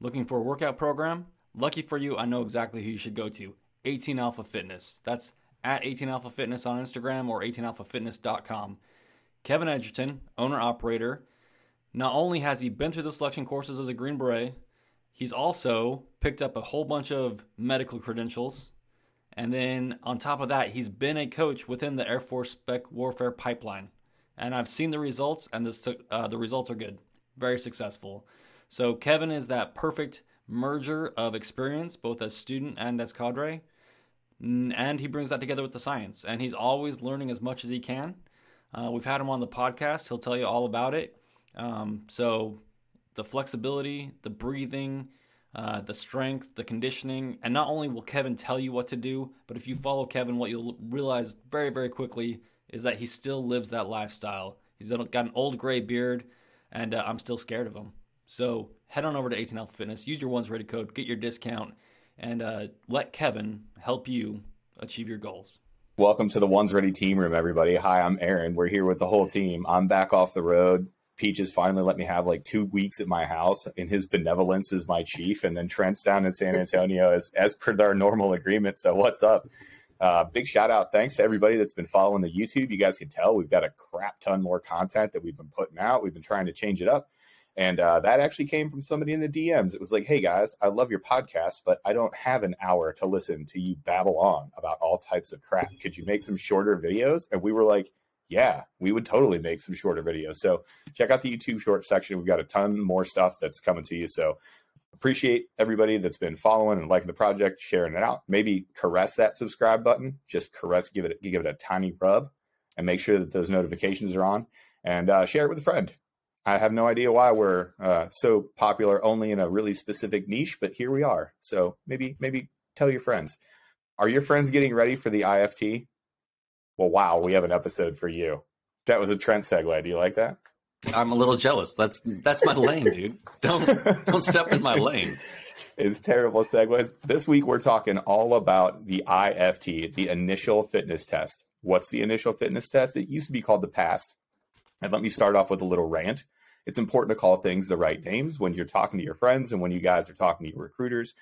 Looking for a workout program? Lucky for you, I know exactly who you should go to 18 Alpha Fitness. That's at 18 Alpha Fitness on Instagram or 18alphafitness.com. Kevin Edgerton, owner operator, not only has he been through the selection courses as a Green Beret, he's also picked up a whole bunch of medical credentials. And then on top of that, he's been a coach within the Air Force Spec Warfare pipeline. And I've seen the results, and the, uh, the results are good, very successful. So Kevin is that perfect merger of experience, both as student and as cadre. And he brings that together with the science. And he's always learning as much as he can. Uh, we've had him on the podcast. He'll tell you all about it. Um, so the flexibility, the breathing, uh, the strength, the conditioning, and not only will Kevin tell you what to do, but if you follow Kevin, what you'll realize very, very quickly is that he still lives that lifestyle. He's got an old gray beard, and uh, I'm still scared of him. So head on over to 18 Alpha Fitness, use your Ones Ready code, get your discount, and uh, let Kevin help you achieve your goals. Welcome to the Ones Ready team room, everybody. Hi, I'm Aaron. We're here with the whole team. I'm back off the road. Peaches finally let me have like two weeks at my house in his benevolence as my chief, and then Trent's down in San Antonio as as per our normal agreement. So what's up? Uh, big shout out, thanks to everybody that's been following the YouTube. You guys can tell we've got a crap ton more content that we've been putting out. We've been trying to change it up. And uh, that actually came from somebody in the DMs. It was like, hey guys, I love your podcast, but I don't have an hour to listen to you babble on about all types of crap. Could you make some shorter videos? And we were like, yeah, we would totally make some shorter videos. So check out the YouTube short section. We've got a ton more stuff that's coming to you. So appreciate everybody that's been following and liking the project, sharing it out. Maybe caress that subscribe button. Just caress, give it, give it a tiny rub, and make sure that those notifications are on. And uh, share it with a friend. I have no idea why we're uh, so popular only in a really specific niche, but here we are. So maybe maybe tell your friends. Are your friends getting ready for the IFT? Well, wow, we have an episode for you. That was a Trent segue. Do you like that? I'm a little jealous. That's that's my lane, dude. Don't don't step in my lane. It's terrible segues. This week we're talking all about the IFT, the initial fitness test. What's the initial fitness test? It used to be called the PAST. And let me start off with a little rant. It's important to call things the right names when you're talking to your friends and when you guys are talking to your recruiters.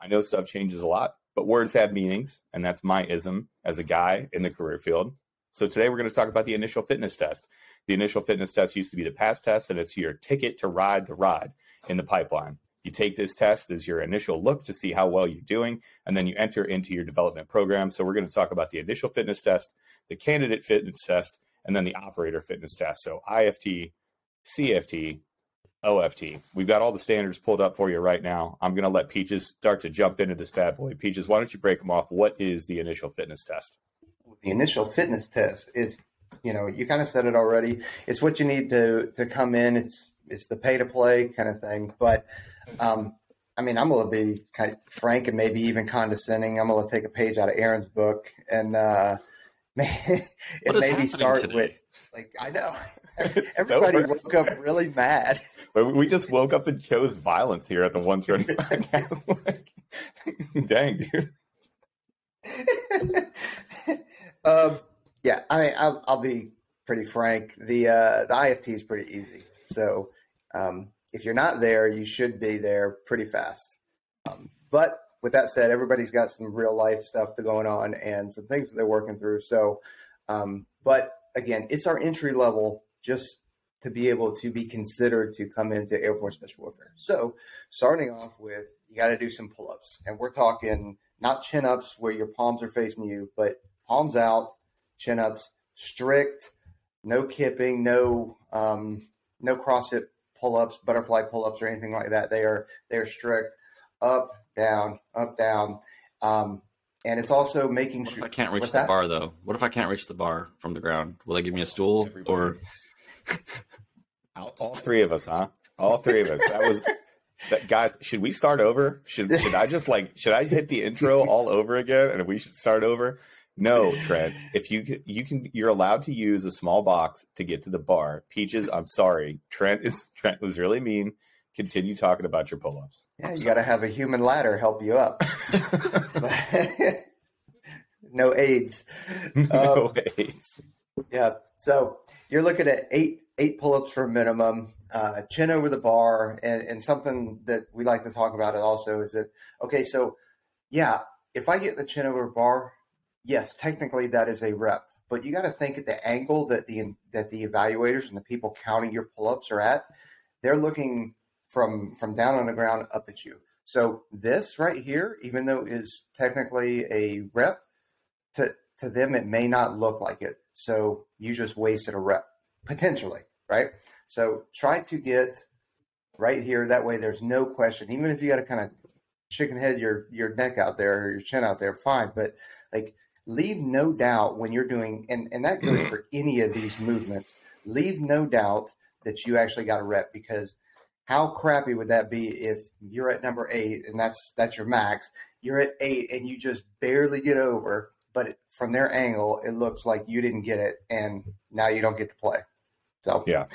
I know stuff changes a lot, but words have meanings, and that's my ism as a guy in the career field. So today we're going to talk about the initial fitness test. The initial fitness test used to be the PAST test, and it's your ticket to ride the ride in the pipeline. You take this test as your initial look to see how well you're doing, and then you enter into your development program. So we're going to talk about the initial fitness test, the candidate fitness test, and then the operator fitness test. So IFT, CFT, OFT. We've got all the standards pulled up for you right now. I'm going to let Peaches start to jump into this bad boy. Peaches, why don't you break them off? What is the initial fitness test? The initial fitness test is, you know, you kind of said it already. It's what you need to to come in. It's it's the pay to play kind of thing. But um, I mean, I'm going to be kind of frank and maybe even condescending. I'm going to take a page out of Aaron's book and uh, it maybe start today? with like I know everybody woke up really mad. We just woke up and chose violence here at the Ones Ready podcast. like, dang, dude. um, yeah, I mean, I'll, I'll, be pretty frank. The uh, the IFT is pretty easy. So um, if you're not there, you should be there pretty fast. Um, but with that said, everybody's got some real life stuff to going on and some things that they're working through. So, um, but again, it's our entry level just to be able to be considered to come into Air Force Special Warfare. So, starting off with, you got to do some pull ups. And we're talking not chin ups where your palms are facing you, but palms out, chin ups, strict, no kipping, no, um, no CrossFit pull ups, butterfly pull ups, or anything like that. They are, they are strict up, down, up, down. Um, and it's also making sure. If I can't reach the that? bar though? What if I can't reach the bar from the ground? Will they give me a stool or? all, all, three of us, huh? All three of us. That was. That, guys, should we start over? Should should I just like should I hit the intro all over again and we should start over? No, Trent. If you can, you can, you're allowed to use a small box to get to the bar. Peaches, I'm sorry. Trent is Trent was really mean continue talking about your pull-ups. Yeah, you got to have a human ladder help you up. no aids. No um, aids. Yeah. So you're looking at eight eight pull-ups for a minimum, uh, chin over the bar, and, and something that we like to talk about also is that okay, so yeah, if I get the chin over bar, yes, technically that is a rep, but you got to think at the angle that the that the evaluators and the people counting your pull-ups are at. They're looking from from down on the ground up at you. So this right here, even though is technically a rep, to to them it may not look like it. So you just wasted a rep potentially, right? So try to get right here. That way, there's no question. Even if you got to kind of chicken head your your neck out there or your chin out there, fine. But like leave no doubt when you're doing, and and that goes for any of these movements. Leave no doubt that you actually got a rep because how crappy would that be if you're at number eight and that's that's your max? You're at eight and you just barely get over, but from their angle, it looks like you didn't get it, and now you don't get to play. So yeah,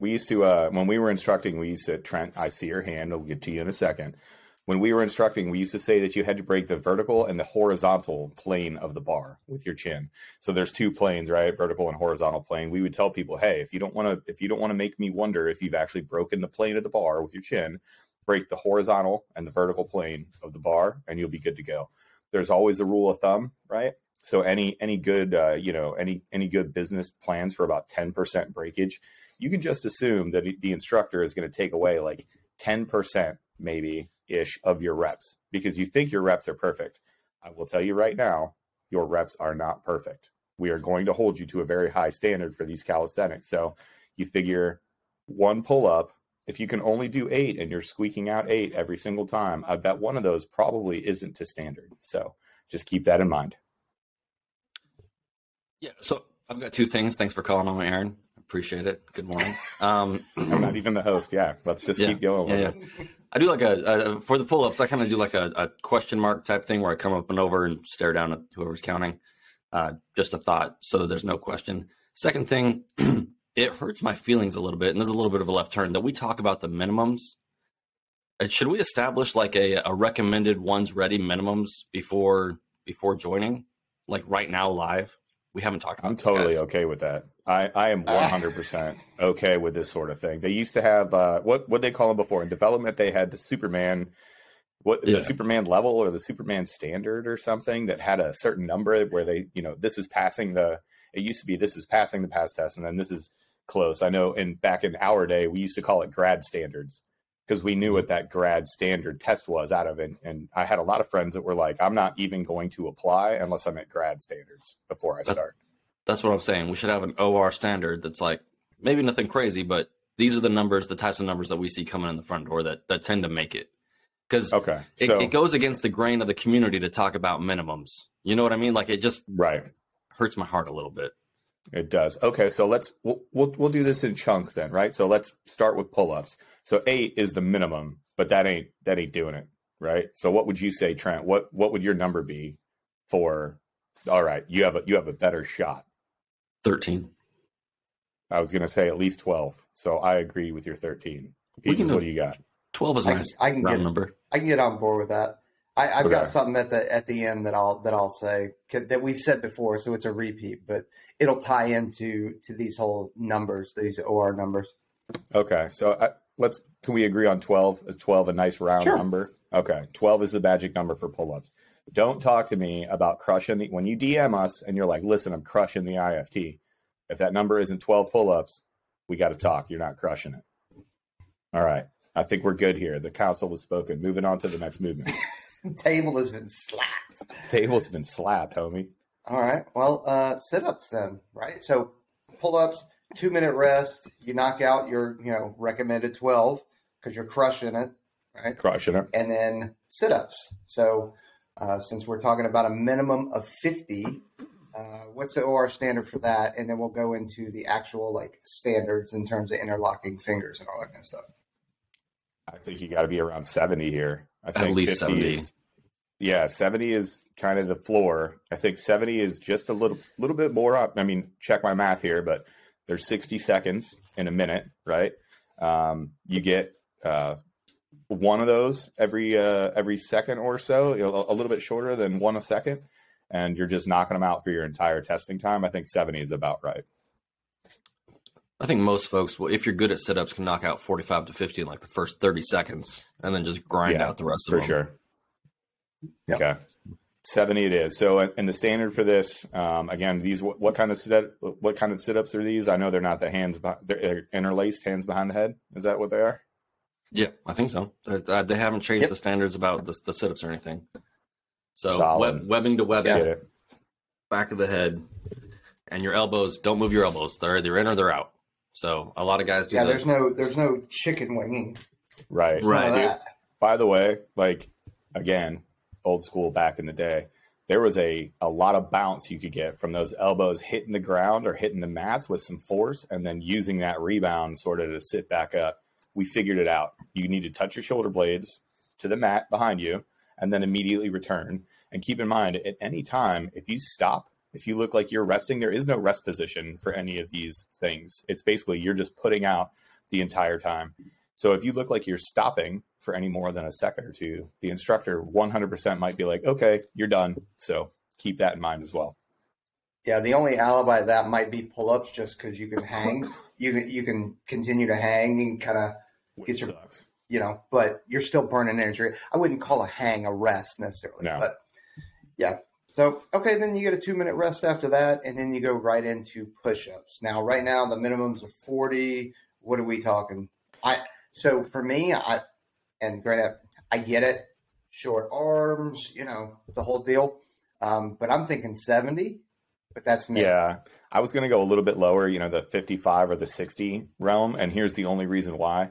we used to uh, when we were instructing, we used to Trent. I see your hand. I'll get to you in a second. When we were instructing, we used to say that you had to break the vertical and the horizontal plane of the bar with your chin. So there's two planes, right? Vertical and horizontal plane. We would tell people, hey, if you don't want to, if you don't want to make me wonder if you've actually broken the plane of the bar with your chin, break the horizontal and the vertical plane of the bar, and you'll be good to go. There's always a rule of thumb, right? So any any good uh, you know any any good business plans for about 10% breakage, you can just assume that the instructor is going to take away like 10% maybe ish of your reps because you think your reps are perfect. I will tell you right now, your reps are not perfect. We are going to hold you to a very high standard for these calisthenics. So you figure one pull up, if you can only do eight and you're squeaking out eight every single time, I bet one of those probably isn't to standard. So just keep that in mind. Yeah. So I've got two things. Thanks for calling on me, Aaron. Appreciate it. Good morning. Um, I'm not even the host. Yeah. Let's just yeah, keep going. Yeah, yeah. I do like a, a for the pull ups. I kind of do like a, a, question mark type thing where I come up and over and stare down at whoever's counting. Uh, just a thought, so there's no question. Second thing, it hurts my feelings a little bit, and there's a little bit of a left turn that we talk about the minimums. Uh, should we establish like a, a recommended ones ready minimums before before joining, like right now live? We haven't talked. About. That. I'm totally guys. okay with that. I, I am 100% okay with this sort of thing. They used to have uh, what what they call them before in development. They had the Superman, what yeah. the Superman level or the Superman standard or something that had a certain number where they you know this is passing the. It used to be this is passing the PAST test, and then this is close. I know. In back in our day, we used to call it grad standards because we knew what that grad standard test was out of it. And I had a lot of friends that were like, I'm not even going to apply unless I'm at grad standards before I start. That's what I'm saying. We should have an OR standard that's like maybe nothing crazy, but these are the numbers, the types of numbers that we see coming in the front door that, that tend to make it. Because okay, so, it, it goes against the grain of the community to talk about minimums. You know what I mean? Like it just right hurts my heart a little bit. It does. Okay, so let's we'll, we'll we'll do this in chunks then, right? So let's start with pull-ups. So eight is the minimum, but that ain't that ain't doing it, right? So what would you say, Trent? What what would your number be for? All right, you have a you have a better shot. 13. I was going to say at least 12. So I agree with your 13. Peaches, what do you got? 12 is I, nice. I can round get, number. I can get on board with that. I, have okay. got something at the at the end that I'll that I'll say that we've said before, so it's a repeat, but it'll tie into to these whole numbers, these OR numbers. Okay, so I, let's can we agree on twelve? Is twelve a nice round sure. number? Okay, twelve is the magic number for pull ups. Don't talk to me about crushing the when you DM us and you're like, listen, I'm crushing the IFT. If that number isn't 12 pull-ups, we got to talk. You're not crushing it. All right. I think we're good here. The council was spoken. Moving on to the next movement. Table has been slapped. Table's been slapped, homie. All right. Well, uh, sit-ups then, right? So pull-ups, two minute rest. You knock out your, you know, recommended 12 because you're crushing it, right? Crushing it. And then sit-ups. So uh, since we're talking about a minimum of 50, uh, what's the OR standard for that? And then we'll go into the actual like standards in terms of interlocking fingers and all that kind of stuff. I think you got to be around 70 here. I think At least 70. Is, yeah, 70 is kind of the floor. I think 70 is just a little little bit more up. I mean, check my math here, but there's 60 seconds in a minute, right? Um, you get uh, one of those every uh, every second or so, you know, a little bit shorter than one a second, and you're just knocking them out for your entire testing time. I think 70 is about right. I think most folks, will, if you're good at sit ups, can knock out 45 to 50 in like the first 30 seconds and then just grind Yeah, out the rest for of them. For sure. Yep. Okay. 70 it is. So, and the standard for this, um, again, these, what, what kind of sit what kind of sit ups are these? I know they're not the hands, they're interlaced hands behind the head. Is that what they are? Yeah, I think so. They, uh, they haven't changed Yep. the standards about the, the sit ups or anything. So, web, webbing to webbing, Get back of the head, and your elbows, don't move your elbows. They're either in or they're out. So, a lot of guys do Yeah, that. there's no there's no chicken winging. Right. None Right. By the way, like, again, old school back in the day, there was a, a lot of bounce you could get from those elbows hitting the ground or hitting the mats with some force and then using that rebound sort of to sit back up. We figured it out. You need to touch your shoulder blades to the mat behind you and then immediately return. And keep in mind, at any time, if you stop, if you look like you're resting, there is no rest position for any of these things. It's basically you're just putting out the entire time. So if you look like you're stopping for any more than a second or two, the instructor 100% might be like, okay, you're done. So keep that in mind as well. Yeah, the only alibi that might be pull ups just because you can hang. You can you can continue to hang and kind of get your- sucks. you know, but you're still burning energy. I wouldn't call a hang a rest necessarily, No. but yeah. So okay, then you get a two minute rest after that, and then you go right into push ups. Now, right now the minimums are forty. What are we talking? I so for me, I and granted, I get it, short arms, you know, the whole deal. Um, but I'm thinking seventy. But that's me. Yeah. I was going to go a little bit lower, you know, the 55 or the 60 realm. And here's the only reason why.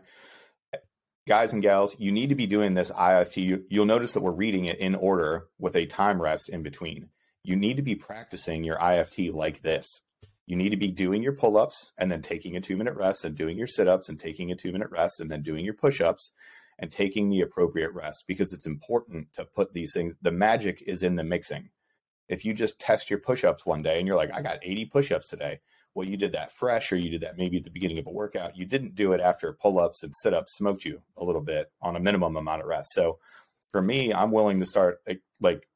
Guys and gals, you need to be doing this IFT. You- You'll notice that we're reading it in order with a time rest in between. You need to be practicing your IFT like this. You need to be doing your pull ups and then taking a two minute rest and doing your sit ups and taking a two minute rest and then doing your push ups and taking the appropriate rest because it's important to put these things. The magic is in the mixing. If you just test your push-ups one day and you're like i got 80 push-ups today well you did that fresh or you did that maybe at the beginning of a workout. You didn't do it after pull-ups and sit-ups smoked you a little bit on a minimum amount of rest. So for me i'm willing to start like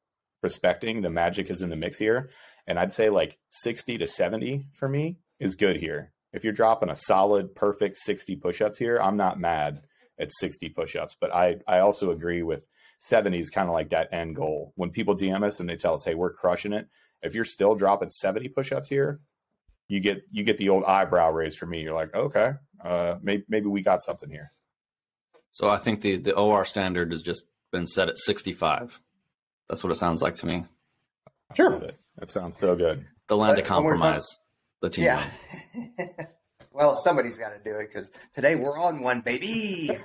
respecting the magic is in the mix here and i'd say like 60 to 70 for me is good here if you're dropping a solid perfect 60 push-ups here i'm not mad at 60 push-ups but i i also agree with 70 is kind of like that end goal. When people DM us and they tell us, "Hey, we're crushing it," if you're still dropping 70 push-ups here, you get you get the old eyebrow raise for me. You're like, "Okay, uh, maybe maybe we got something here." So, I think the, the OR standard has just been set at 65. That's what it sounds like to me. Sure. Love it. That sounds so good. The land of But when we're compromise, the team. Yeah. well, somebody's got to do it because today we're on one, baby.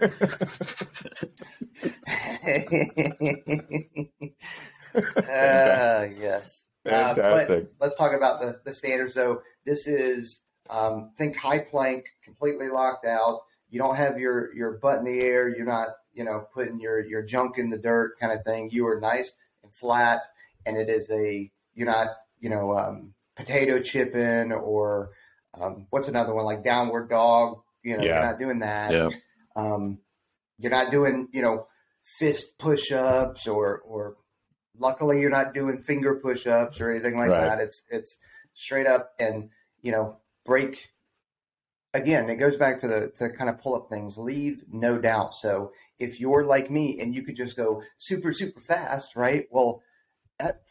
uh, yes. Uh, but Fantastic. let's talk about the, the standards, though. This is um, think high plank, completely locked out. You don't have your your butt in the air. You're not, you know, putting your your junk in the dirt, kind of thing. You are nice and flat, and it is a you're not, you know, um, potato chipping or um, what's another one like downward dog. You know, Yeah. you're not doing that. Yeah. Um, you're not doing, you know, fist push-ups or or luckily you're not doing finger push-ups or anything like Right. that. It's it's straight up and you know break. Again, it goes back to the to kind of pull up things. Leave no doubt. So if you're like me and you could just go super super fast, right? Well, that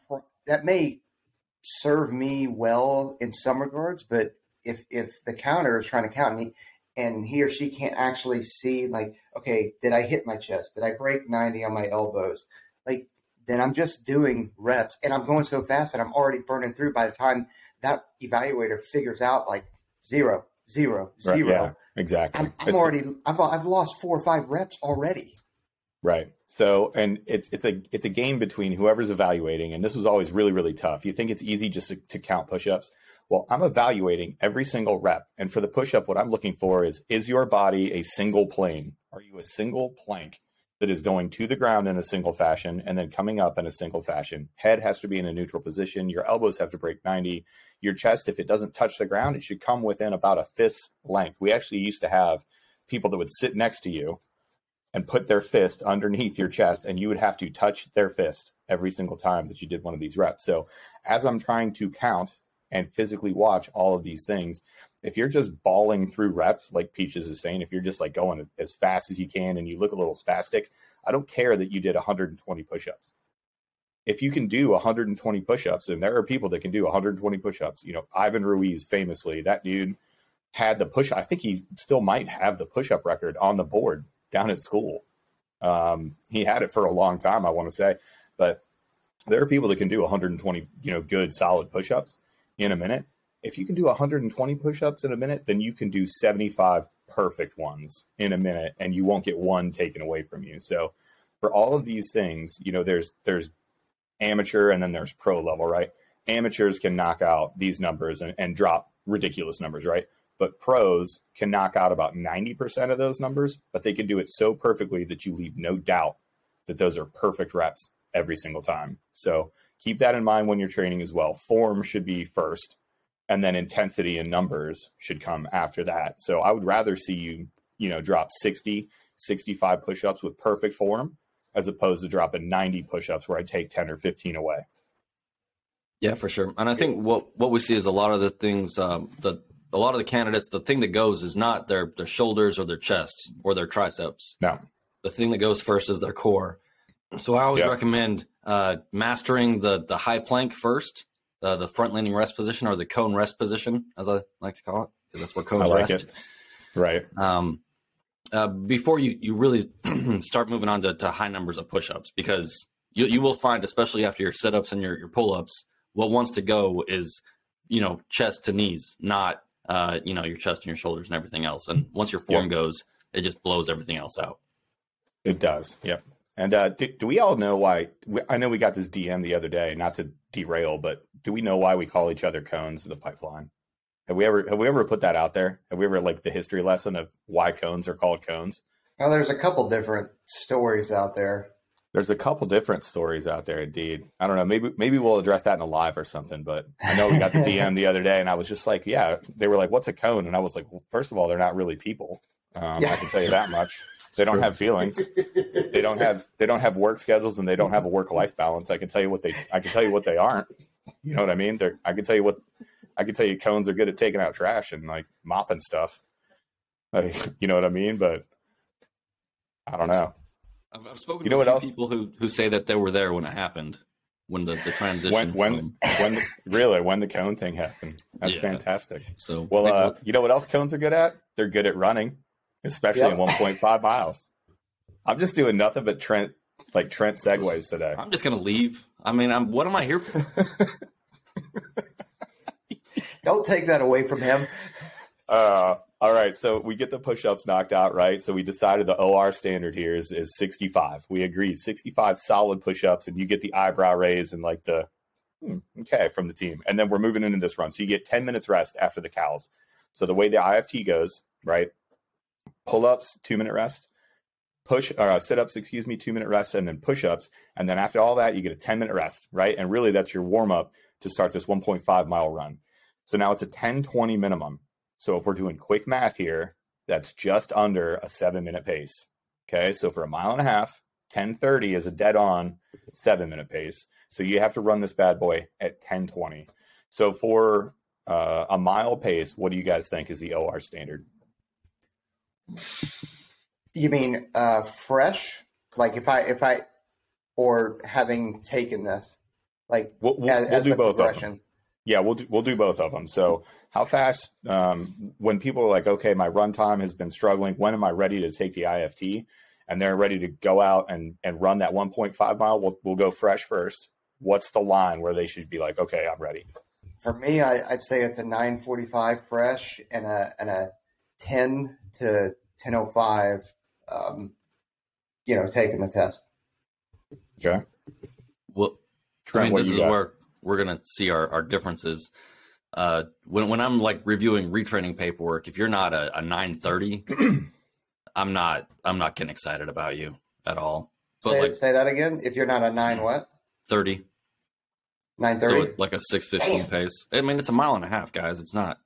that may serve me well in some regards, but if if the counter is trying to count me and he or she can't actually see like okay did i hit my chest did i break 90 on my elbows like then i'm just doing reps and i'm going so fast that i'm already burning through by the time that evaluator figures out like zero, zero, zero. Right, yeah, exactly. i'm, I'm already I've, I've lost four or five reps already Right. So, and it's it's a it's a game between whoever's evaluating, and this was always really really tough. You think it's easy just to, to count push-ups? Well, I'm evaluating every single rep, and for the push-up, what I'm looking for is is your body a single plane? Are you a single plank that is going to the ground in a single fashion and then coming up in a single fashion? Head has to be in a neutral position. Your elbows have to break 90. Your chest, if it doesn't touch the ground, it should come within about a fist length. We actually used to have people that would sit next to you and put their fist underneath your chest, and you would have to touch their fist every single time that you did one of these reps. So, as I'm trying to count and physically watch all of these things. If you're just balling through reps, like Peaches is saying, if you're just like going as fast as you can and you look a little spastic, I don't care that you did 120 push ups. If you can do 120 push ups, and there are people that can do 120 push ups, you know, Ivan Ruiz famously, that dude had the push. I think he still might have the push up record on the board down at school. Um, he had it for a long time, I want to say, but there are people that can do 120, you know, good solid push ups in a minute. If you can do 120 push ups in a minute, then you can do 75 perfect ones in a minute and you won't get one taken away from you. So for all of these things, you know, there's, there's amateur and then there's pro level, right? Amateurs can knock out these numbers and, and drop ridiculous numbers, right? But pros can knock out about 90% of those numbers, but they can do it so perfectly that you leave no doubt that those are perfect reps every single time. So keep that in mind when you're training as well. Form should be first, and then intensity and numbers should come after that. So I would rather see you, you know, drop 60, 65 push ups with perfect form as opposed to dropping 90 push ups where I take 10 or 15 away. Yeah, for sure. And I think what what we see is a lot of the things um, the a lot of the candidates, the thing that goes is not their their shoulders or their chest or their triceps. No. The thing that goes first is their core. So I always Yeah. recommend uh, mastering the the high plank first, uh, the front leaning rest position or the cone rest position, as I like to call it, because that's where cones I like rest. it. Right. Um, uh, before you you really start moving on to, to high numbers of push-ups, because you you will find, especially after your sit-ups and your your pull-ups, what wants to go is you know chest to knees, not uh, you know your chest and your shoulders and everything else. And once your form Yeah. goes, it just blows everything else out. It does. Yep. And uh, do, do we all know why? We, I know we got this DM the other day, not to derail, but do we know why we call each other cones in the pipeline? Have we ever have we ever put that out there? Have we ever like the history lesson of why cones are called cones? Well, there's a couple different stories out there. There's a couple different stories out there, indeed. I don't know. Maybe maybe we'll address that in a live or something. But I know we got the DM the other day, and I was just like, yeah. They were like, "What's a cone?" And I was like, well, first of all, they're not really people. Um, I can tell you that much. They don't True. have feelings. They don't have they don't have work schedules, and they don't have a work life balance. I can tell you what they I can tell you what they aren't. You know what I mean? They're I can tell you what I can tell you. Cones are good at taking out trash and like mopping stuff. Like, you know what I mean? But I don't know. I've, I've spoken You know a what few else? people who who say that they were there when it happened, when the the transition. when when from, when the, really when the cone thing happened. That's Yeah. fantastic. so Well, uh, you know what else cones are good at? They're good at running, especially Yep. in 1.5 miles. I'm just doing nothing but Trent like Trent segues today. I'm just gonna leave. I mean, I'm what am I here for? Don't take that away from him. Uh, all right, so we get the push-ups knocked out, right? So we decided the OR standard here is, is 65. We agreed 65 solid push-ups, and you get the eyebrow raise and like the hmm, okay from the team, and then we're moving into this run. So you get 10 minutes rest after the cows. So the way the IFT goes, right? Pull-ups, two minute rest. Push or uh, sit-ups, excuse me, two minute rest, and then push-ups, and then after all that, you get a 10 minute rest, right? And really, that's your warm-up to start this 1.5 mile run. So now it's a 10-20 minimum. So if we're doing quick math here, that's just under a seven minute pace. Okay. So for a mile and a half, 1030 is a dead on seven minute pace. So you have to run this bad boy at 1020. So for uh, a mile pace, what do you guys think is the OR standard? You mean uh, fresh? Like if I if I or having taken this, like We'll, we'll, as, we'll as do both of them. progression. Yeah, we'll do, we'll do both of them. So, how fast? Um, when people are like, "Okay, my runtime has been struggling. When am I ready to take the IFT?" and they're ready to go out and and run that 1.5 mile, we'll we'll go fresh first. What's the line where they should be like, "Okay, I'm ready"? For me, I, I'd say it's a 9:45 fresh and a and a 10 to 10:05. Um, you know, taking the test. Okay, Well, I mean, what this is you got? where we're gonna see our, our differences. Uh, when when I'm like reviewing retraining paperwork, if you're not a, a 930, I'm not I'm not getting excited about you at all. But Say, like say that again. If you're not a nine, what 30, 9:30? so like a 615 pace. I mean, it's a mile and a half, guys. It's not.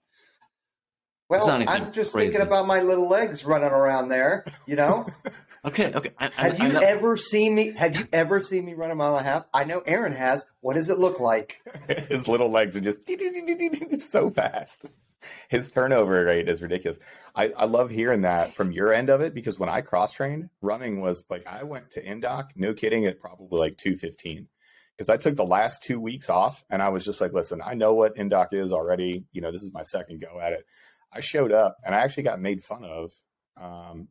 Well, I'm just crazy. thinking about my little legs running around there. You know, Okay, okay. I, I, have I you know- ever seen me? Have you ever seen me run a mile and a half? I know Aaron has. What does it look like? His little legs are just so fast. His turnover rate is ridiculous. I, I love hearing that from your end of it because when I cross trained, running was like I went to Indoc, no kidding, at probably like 215. Because I took the last two weeks off and I was just like, listen, I know what Indoc is already. You know, this is my second go at it. I showed up and I actually got made fun of um,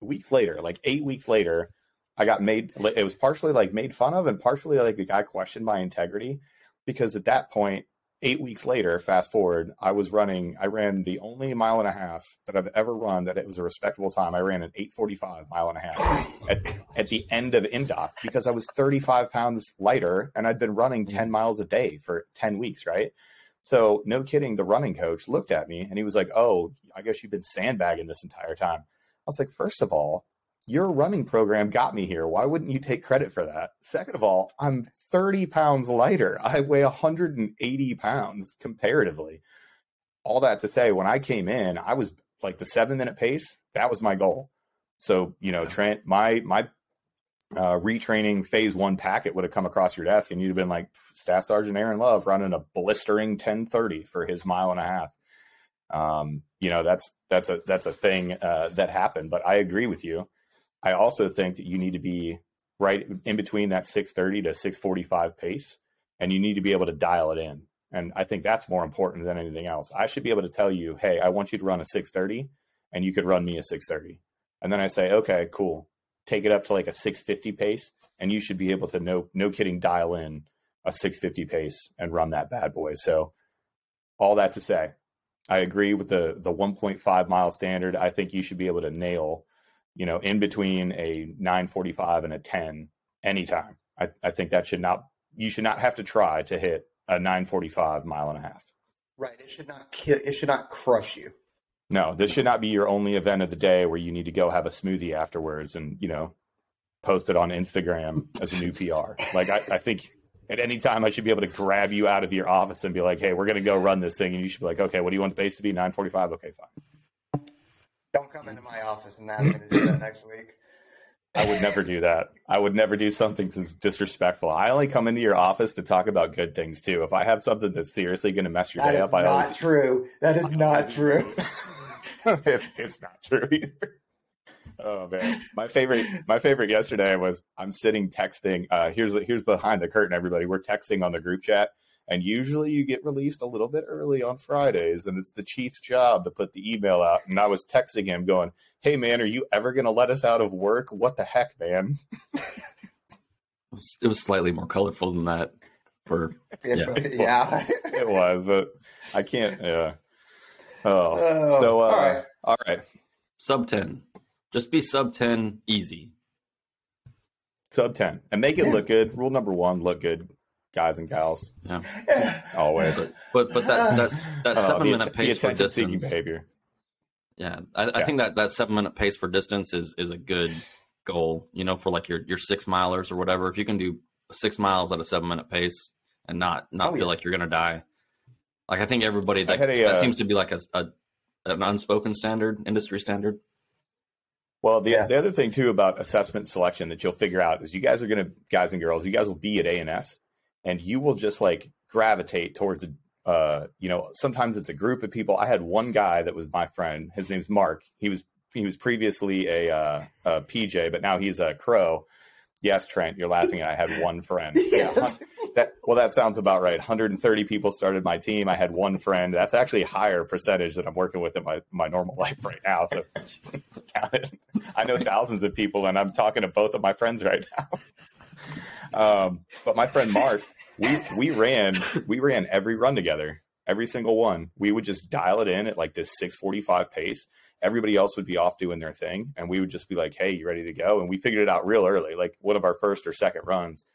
weeks later, like eight weeks later. I got made, it was partially like made fun of and partially like the guy questioned my integrity because at that point, eight weeks later, fast forward, I was running, I ran the only mile and a half that I've ever run that it was a respectable time. I ran an 845 mile and a half at, at the end of Indoc because I was 35 pounds lighter and I'd been running 10 miles a day for 10 weeks, right? So, no kidding, the running coach looked at me and he was like, Oh, I guess you've been sandbagging this entire time. I was like, First of all, your running program got me here. Why wouldn't you take credit for that? Second of all, I'm 30 pounds lighter. I weigh 180 pounds comparatively. All that to say, when I came in, I was like the seven minute pace. That was my goal. So, you know, Trent, my, my, uh, retraining phase one packet would have come across your desk and you'd have been like Staff Sergeant Aaron Love running a blistering 1030 for his mile and a half. Um, you know, that's, that's a, that's a thing, uh, that happened, but I agree with you. I also think that you need to be right in between that 630 to 645 pace and you need to be able to dial it in. And I think that's more important than anything else. I should be able to tell you, hey, I want you to run a 630 and you could run me a 630. And then I say, okay, cool. Take it up to like a 650 pace and you should be able to no no kidding dial in a 650 pace and run that bad boy. So all that to say, I agree with the the 1.5 mile standard. I think you should be able to nail you know, in between a 945 and a 10 anytime. I, I think that should not, you should not have to try to hit a 945 mile and a half. Right. It should not kill. It should not crush you. No, this should not be your only event of the day where you need to go have a smoothie afterwards and, you know, post it on Instagram as a new PR. Like, I, I think at any time I should be able to grab you out of your office and be like, hey, we're going to go run this thing. And you should be like, okay, what do you want the base to be? 945? Okay, fine. Don't come into my office and ask me to do that next week. I would never do that. I would never do something that's disrespectful. I only come into your office to talk about good things too. If I have something that's seriously going to mess your That day up, I always. not true. That is not true. it's, it's not true either. Oh man, my favorite, my favorite yesterday was I'm sitting texting. Uh, here's here's behind the curtain, everybody. We're texting on the group chat, and usually you get released a little bit early on Fridays, and it's the chief's job to put the email out. And I was texting him, going, "Hey man, are you ever going to let us out of work? What the heck, man?" It was, slightly more colorful than that. For Yeah. Yeah. yeah. It was, but I can't. Yeah. Oh, Oh, so uh, all right. all right. sub ten, just be sub ten easy. Sub ten and make it Yeah. look good. Rule number one: look good, guys and gals. Yeah. Always. But but but that's that's that Uh, seven minute att- the pace for attention-seeking distance. behavior. Yeah, I, I Yeah. think that that seven minute pace for distance is is a good goal. You know, for like your your six milers or whatever. If you can do six miles at a seven minute pace and not not Oh, feel yeah. like you're gonna die, like I think everybody that a, that uh, seems to be like a, a an unspoken standard, industry standard. Well, the, Yeah. the other thing too about assessment selection that you'll figure out is you guys are going to, guys and girls, you guys will be at A&S and you will just like gravitate towards, a, uh, you know, sometimes it's a group of people. I had one guy that was my friend. His name's Mark. He was, he was previously a, uh, a PJ, but now he's a CRO. Yes, Trent, you're laughing. At I had one friend. Yeah, Yes. That well that sounds about right. 130 people started my team. I had one friend. That's actually a higher percentage that i'm working with in my, my normal life right now. So i know thousands of people and i'm talking to both of my friends right now. Um, but my friend mark we we ran we ran every run together every single one. We would just dial it in at like this 645 pace. Everybody else would be off doing their thing and we would just be like hey you ready to go? And we figured it out real early like one of our first or second runs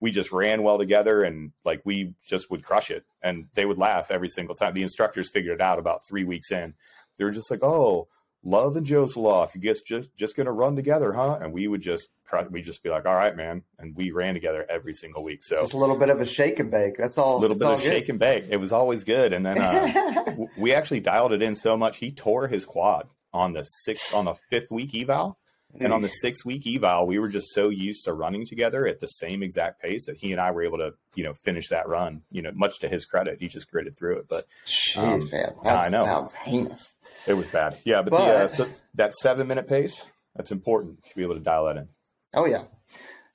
we just ran well together and like we just would crush it and they would laugh every single time the instructors figured it out about three weeks in they were just like oh Love and Joe's Law. If you guys just just gonna run together, huh? And we would just we just be like, all right, man. And we ran together every single week. So Just a little bit of a shake and bake. That's all. a little bit of good. shake and bake. It was always good. And then uh, we actually dialed it in so much he tore his quad on the sixth on the fifth week eval. And on the six week eval, we were just so used to running together at the same exact pace that he and I were able to, you know, finish that run. You know, much to his credit, he just gritted through it. But Jeez, Um, man, that I know. sounds heinous. it was bad. Yeah, but, the uh, so that seven minute pace, that's important to be able to dial that in. Oh yeah.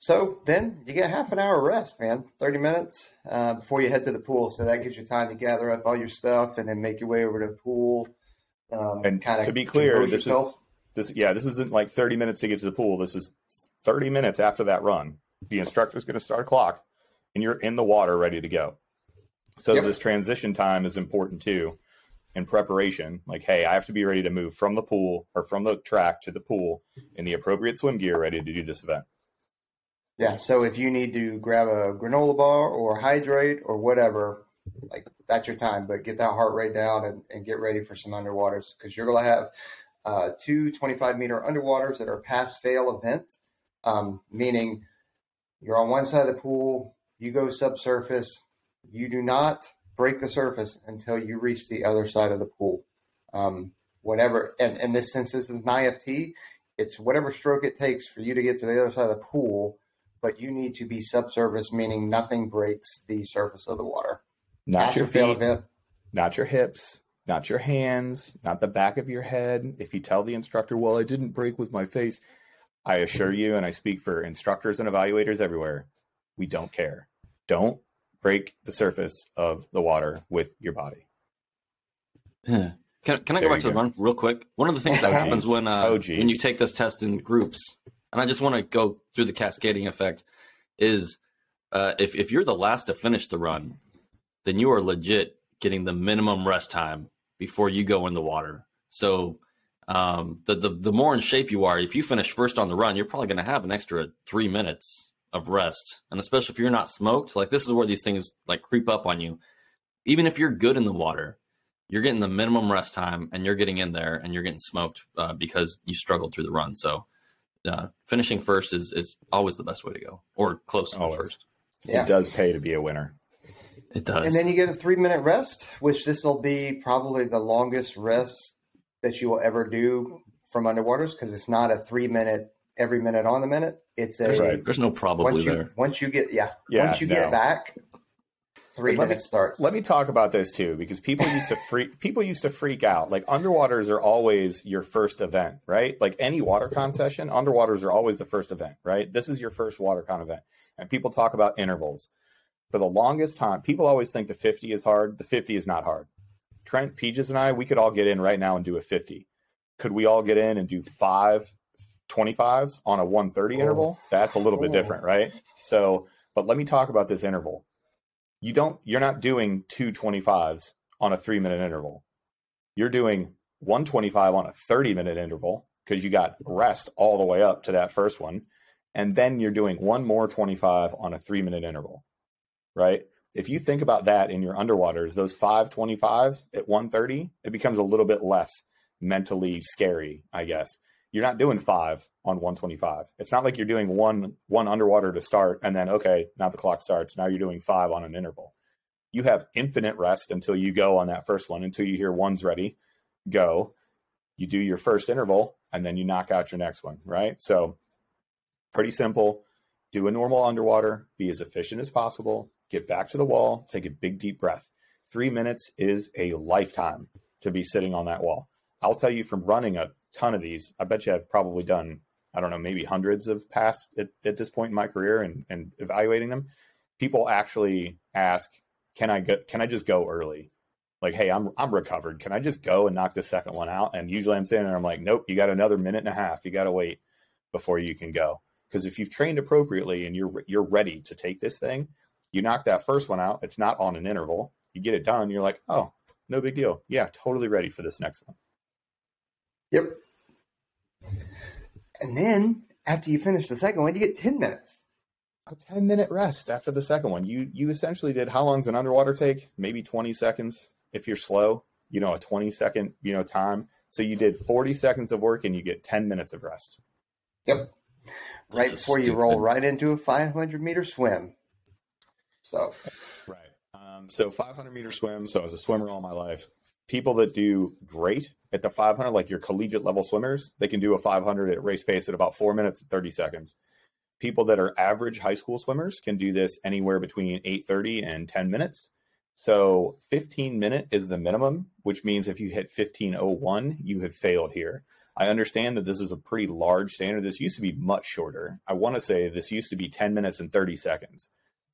So then you get half an hour rest, man. Thirty minutes uh, before you head to the pool. So that gives you time to gather up all your stuff and then make your way over to the pool. Um, And kinda to be clear, this is- yourself. This, yeah, this isn't like 30 minutes to get to the pool. This is 30 minutes after that run. The instructor's going to start a clock and you're in the water ready to go. So Yep. this transition time is important too in preparation. Like, hey, I have to be ready to move from the pool or from the track to the pool in the appropriate swim gear ready to do this event. Yeah. So if you need to grab a granola bar or hydrate or whatever, like that's your time. But get that heart rate down and, and get ready for some underwaters because you're going to have uh, two 25 meter underwaters that are pass fail events, um, meaning you're on one side of the pool, you go subsurface, you do not break the surface until you reach the other side of the pool. Um, whatever, and in this sense, this is an IFT. It's whatever stroke it takes for you to get to the other side of the pool, but you need to be subsurface, meaning nothing breaks the surface of the water. Not your feet, event. not your hips, not your hands, not the back of your head. If you tell the instructor, well, I didn't break with my face, I assure you, and I speak for instructors and evaluators everywhere, we don't care. Don't break the surface of the water with your body. Can, can I go back to the run real quick? One of the things that Oh, happens geez. when uh, Oh, when you take this test in groups, and I just want to go through the cascading effect, is uh, if if you're the last to finish the run, then you are legit getting the minimum rest time before you go in the water. So um, the, the the more in shape you are, if you finish first on the run, you're probably going to have an extra three minutes of rest, and especially if you're not smoked, like this is where these things like creep up on you. Even if you're good in the water, you're getting the minimum rest time and you're getting in there and you're getting smoked uh, because you struggled through the run. So uh, finishing first is, is always the best way to go or close to first. Yeah. It does pay to be a winner. It does. And then you get a three minute rest, which this will be probably the longest rest that you will ever do from underwaters because it's not a three minute every minute on the minute. It's a Right. There's no probably once you there. once you get yeah, Yeah, once you no. get back, three Let me- minutes starts. Let me talk about this too, because people used to freak people used to freak out. Like underwaters are always your first event, right? Like any water con session, underwaters are always the first event, right? This is your first water con event. And people talk about intervals. For the longest time, people always think the 50 is hard. The 50 is not hard. Trent, Peaches, and I, we could all get in right now and do a 50. Could we all get in and do five 25s on a 130 Oh. interval? That's a little bit Oh. different, right? So, but let me talk about this interval you don't you're not doing two 25s on a three minute interval you're doing 125 on a 30 minute interval because you got rest all the way up to that first one and then you're doing one more 25 on a three minute interval right if you think about that in your underwaters those five 25s at 130 it becomes a little bit less mentally scary i guess you're not doing five on 125. It's not like you're doing one one underwater to start and then okay, now the clock starts. Now you're doing five on an interval. You have infinite rest until you go on that first one, until you hear one's ready, go. You do your first interval and then you knock out your next one, right? So pretty simple. Do a normal underwater, be as efficient as possible, get back to the wall, take a big deep breath. Three minutes is a lifetime to be sitting on that wall. I'll tell you from running a ton of these. I bet you I've probably done, I don't know, maybe hundreds of PAST at, at this point in my career and, and evaluating them. People actually ask, can I go, can I just go early? Like, hey, I'm I'm recovered. Can I just go and knock the second one out? And usually I'm sitting there, I'm like, nope, you got another minute and a half. You got to wait before you can go. Because if you've trained appropriately and you're you're ready to take this thing, you knock that first one out. It's not on an interval. You get it done. You're like, oh, no big deal. Yeah, totally ready for this next one. Yep. And then after you finish the second one, you get ten minutes. a 10 minute rest after the second one. You you essentially did how long's an underwater take? Maybe 20 seconds if you're slow, you know, a 20 second, you know, time. So you did 40 seconds of work and you get 10 minutes of rest. Yep. This Right is before you roll right into a 500 meter swim. So, Right. Um, so 500 meter swim. So as a swimmer all my life, people that do great at the 500, like your collegiate level swimmers, they can do a 500 at race pace at about four minutes and 30 seconds. People that are average high school swimmers can do this anywhere between 8:30 and 10 minutes. So 15 minute is the minimum, which means if you hit 1501, you have failed here. I understand that this is a pretty large standard. This used to be much shorter. I want to say this used to be 10 minutes and 30 seconds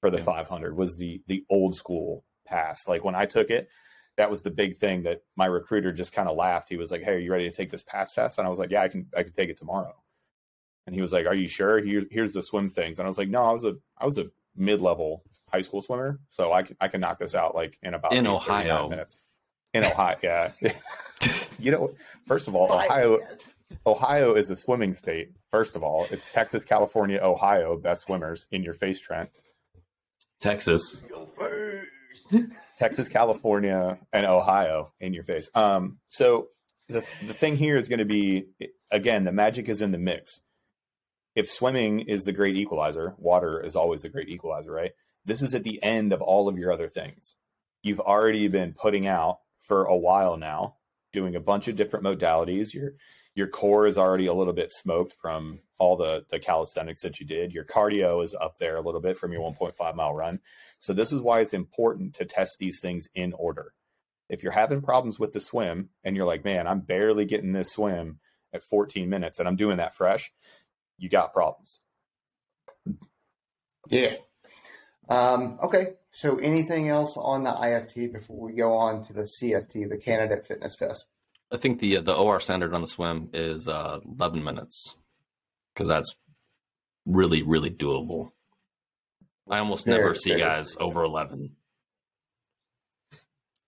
for the Yeah. 500 was the the old school PAST. Like when I took it, that was the big thing that my recruiter just kind of laughed. He was like, "Hey, are you ready to take this PAST test?" And I was like, "Yeah, I can I can take it tomorrow." And he was like, "Are you sure? Here, here's the swim things." And I was like, "No, I was a I was a mid level high school swimmer, so I can I can knock this out like in about In Ohio. minutes." In Ohio, yeah. you know, first of all, Five Ohio minutes. Ohio is a swimming state. First of all, it's Texas, California, Ohio, best swimmers in your face, Trent. Texas. Texas, California, and Ohio in your face. Um, so the the thing here is going to be again the magic is in the mix. If swimming is the great equalizer, water is always the great equalizer, right? This is at the end of all of your other things. You've already been putting out for a while now, doing a bunch of different modalities. Your your core is already a little bit smoked from all the the calisthenics that you did. Your cardio is up there a little bit from your 1.5 mile run. So this is why it's important to test these things in order. If you're having problems with the swim and you're like, man, I'm barely getting this swim at 14 minutes and I'm doing that fresh, you got problems. Yeah. Um, okay. So, anything else on the IFT before we go on to the CFT, the candidate fitness test? I think the the OR standard on the swim is uh, 11 minutes because that's really really doable. I almost Very never see fair. guys over 11.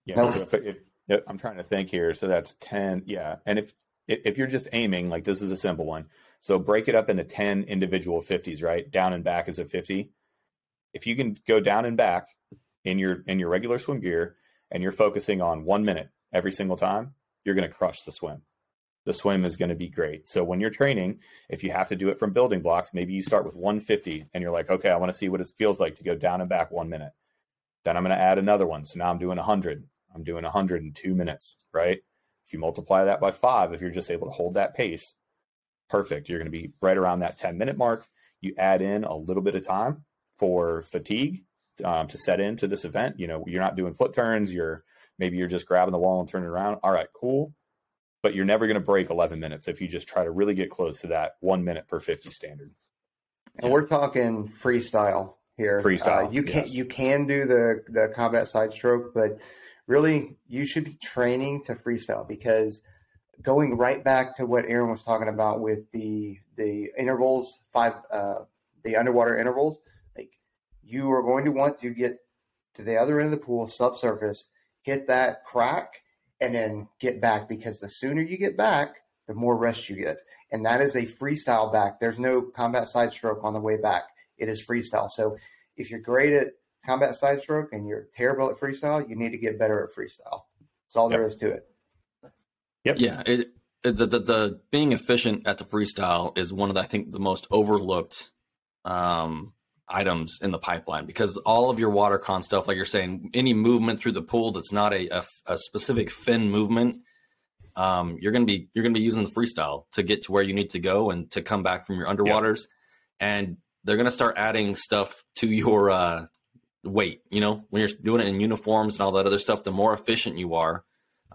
Yeah. No. So if, if, if I'm trying to think here, so that's 10. Yeah. And if if if you're just aiming, like this is a simple one. So break it up into 10 individual 50s, right? Down and back is a 50. If you can go down and back in your in your regular swim gear and you're focusing on one minute every single time, you're going to crush the swim. The swim is going to be great. So when you're training, if you have to do it from building blocks, maybe you start with 150 and you're like, okay, I want to see what it feels like to go down and back one minute. Then I'm going to add another one. So now I'm doing 100. I'm doing 100 in two minutes, right? If you multiply that by five, if you're just able to hold that pace, perfect. You're going to be right around that 10 minute mark. You add in a little bit of time for fatigue um, to set into this event. You know, you're not doing foot turns. You're maybe you're just grabbing the wall and turning around. All right, cool. But you're never going to break 11 minutes if you just try to really get close to that one minute per 50 standard. And we're talking freestyle here. Freestyle, Uh, you can yes. you can do the the combat side stroke, but really you should be training to freestyle because going right back to what Aaron was talking about with the the intervals, five uh, the underwater intervals, like you are going to want to get to the other end of the pool, subsurface, hit that crack, and then get back because the sooner you get back, the more rest you get. And that is a freestyle back. There's no combat side stroke on the way back. It is freestyle. So if you're great at combat side stroke and you're terrible at freestyle, you need to get better at freestyle. That's all there Yep. is to it. Yep. Yeah, it, it- the, the the being efficient at the freestyle is one of the, I think the most overlooked um, items in the pipeline because all of your water con stuff, like you're saying, any movement through the pool that's not a a, a specific fin movement, um, you're gonna be you're gonna be using the freestyle to get to where you need to go and to come back from your underwaters, and they're gonna start adding stuff to your uh, weight. You know, when you're doing it in uniforms and all that other stuff, the more efficient you are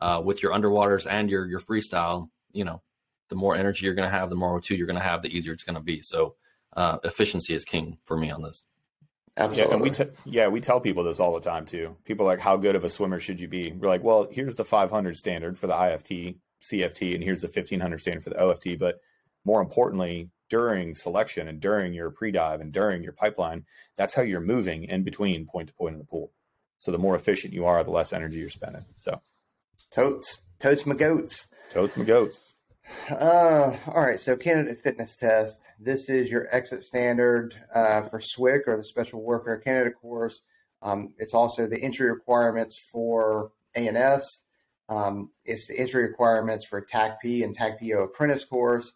uh, with your underwaters and your your freestyle, you know, the more energy you're going to have, the more O2 you're going to have, the easier it's going to be. So uh, efficiency is king for me on this. Absolutely. Yeah, and we t- yeah we tell people this all the time too. People are like, how good of a swimmer should you be? We're like, well, here's the 500 standard for the IFT, CFT, and here's the 1500 standard for the OFT. But more importantly, during selection and during your pre-dive and during your pipeline, that's how you're moving in between point to point in the pool. So the more efficient you are, the less energy you're spending. So totes, totes my goats. totes my goats. Uh, all right. So candidate fitness test. This is your exit standard uh, for SWIC or the Special Warfare Candidate Course. Um, it's also the entry requirements for ANS. Um, it's the entry requirements for TACP and TACPO apprentice course.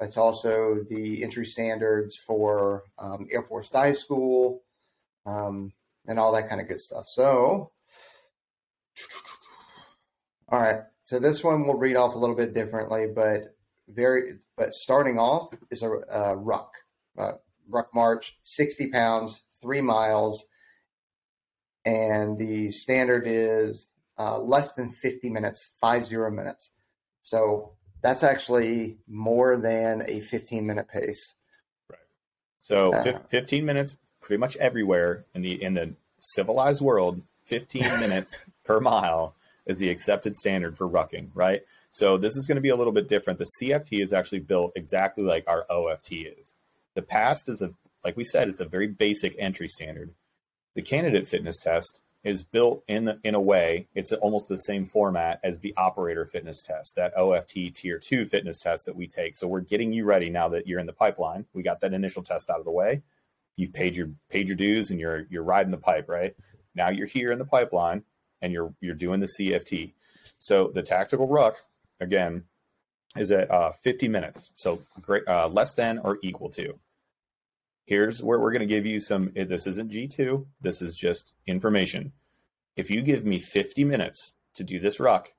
It's also the entry standards for um, Air Force Dive School um, and all that kind of good stuff. So, all right. So this one we'll read off a little bit differently, but very, but starting off is a, a ruck, uh, ruck march, 60 pounds, three miles. And the standard is uh, less than 50 minutes, five zero minutes. So that's actually more than a 15 minute pace. Right. So Uh, 15 minutes pretty much everywhere in the in the civilized world, 15 minutes per mile is the accepted standard for rucking, right? So this is going to be a little bit different. The CFT is actually built exactly like our OFT is. The PAST is a like we said, it's a very basic entry standard. The candidate fitness test is built in the, in a way it's almost the same format as the operator fitness test, that OFT tier two fitness test that we take. So we're getting you ready now that you're in the pipeline. We got that initial test out of the way. You've paid your paid your dues and you're you're riding the pipe, right? Now you're here in the pipeline and you're you're doing the CFT. So the tactical ruck again is at uh, 50 minutes, so great, uh, less than or equal to. Here's where we're going to give you some. This isn't G2. This is just information. If you give me 50 minutes to do this ruck,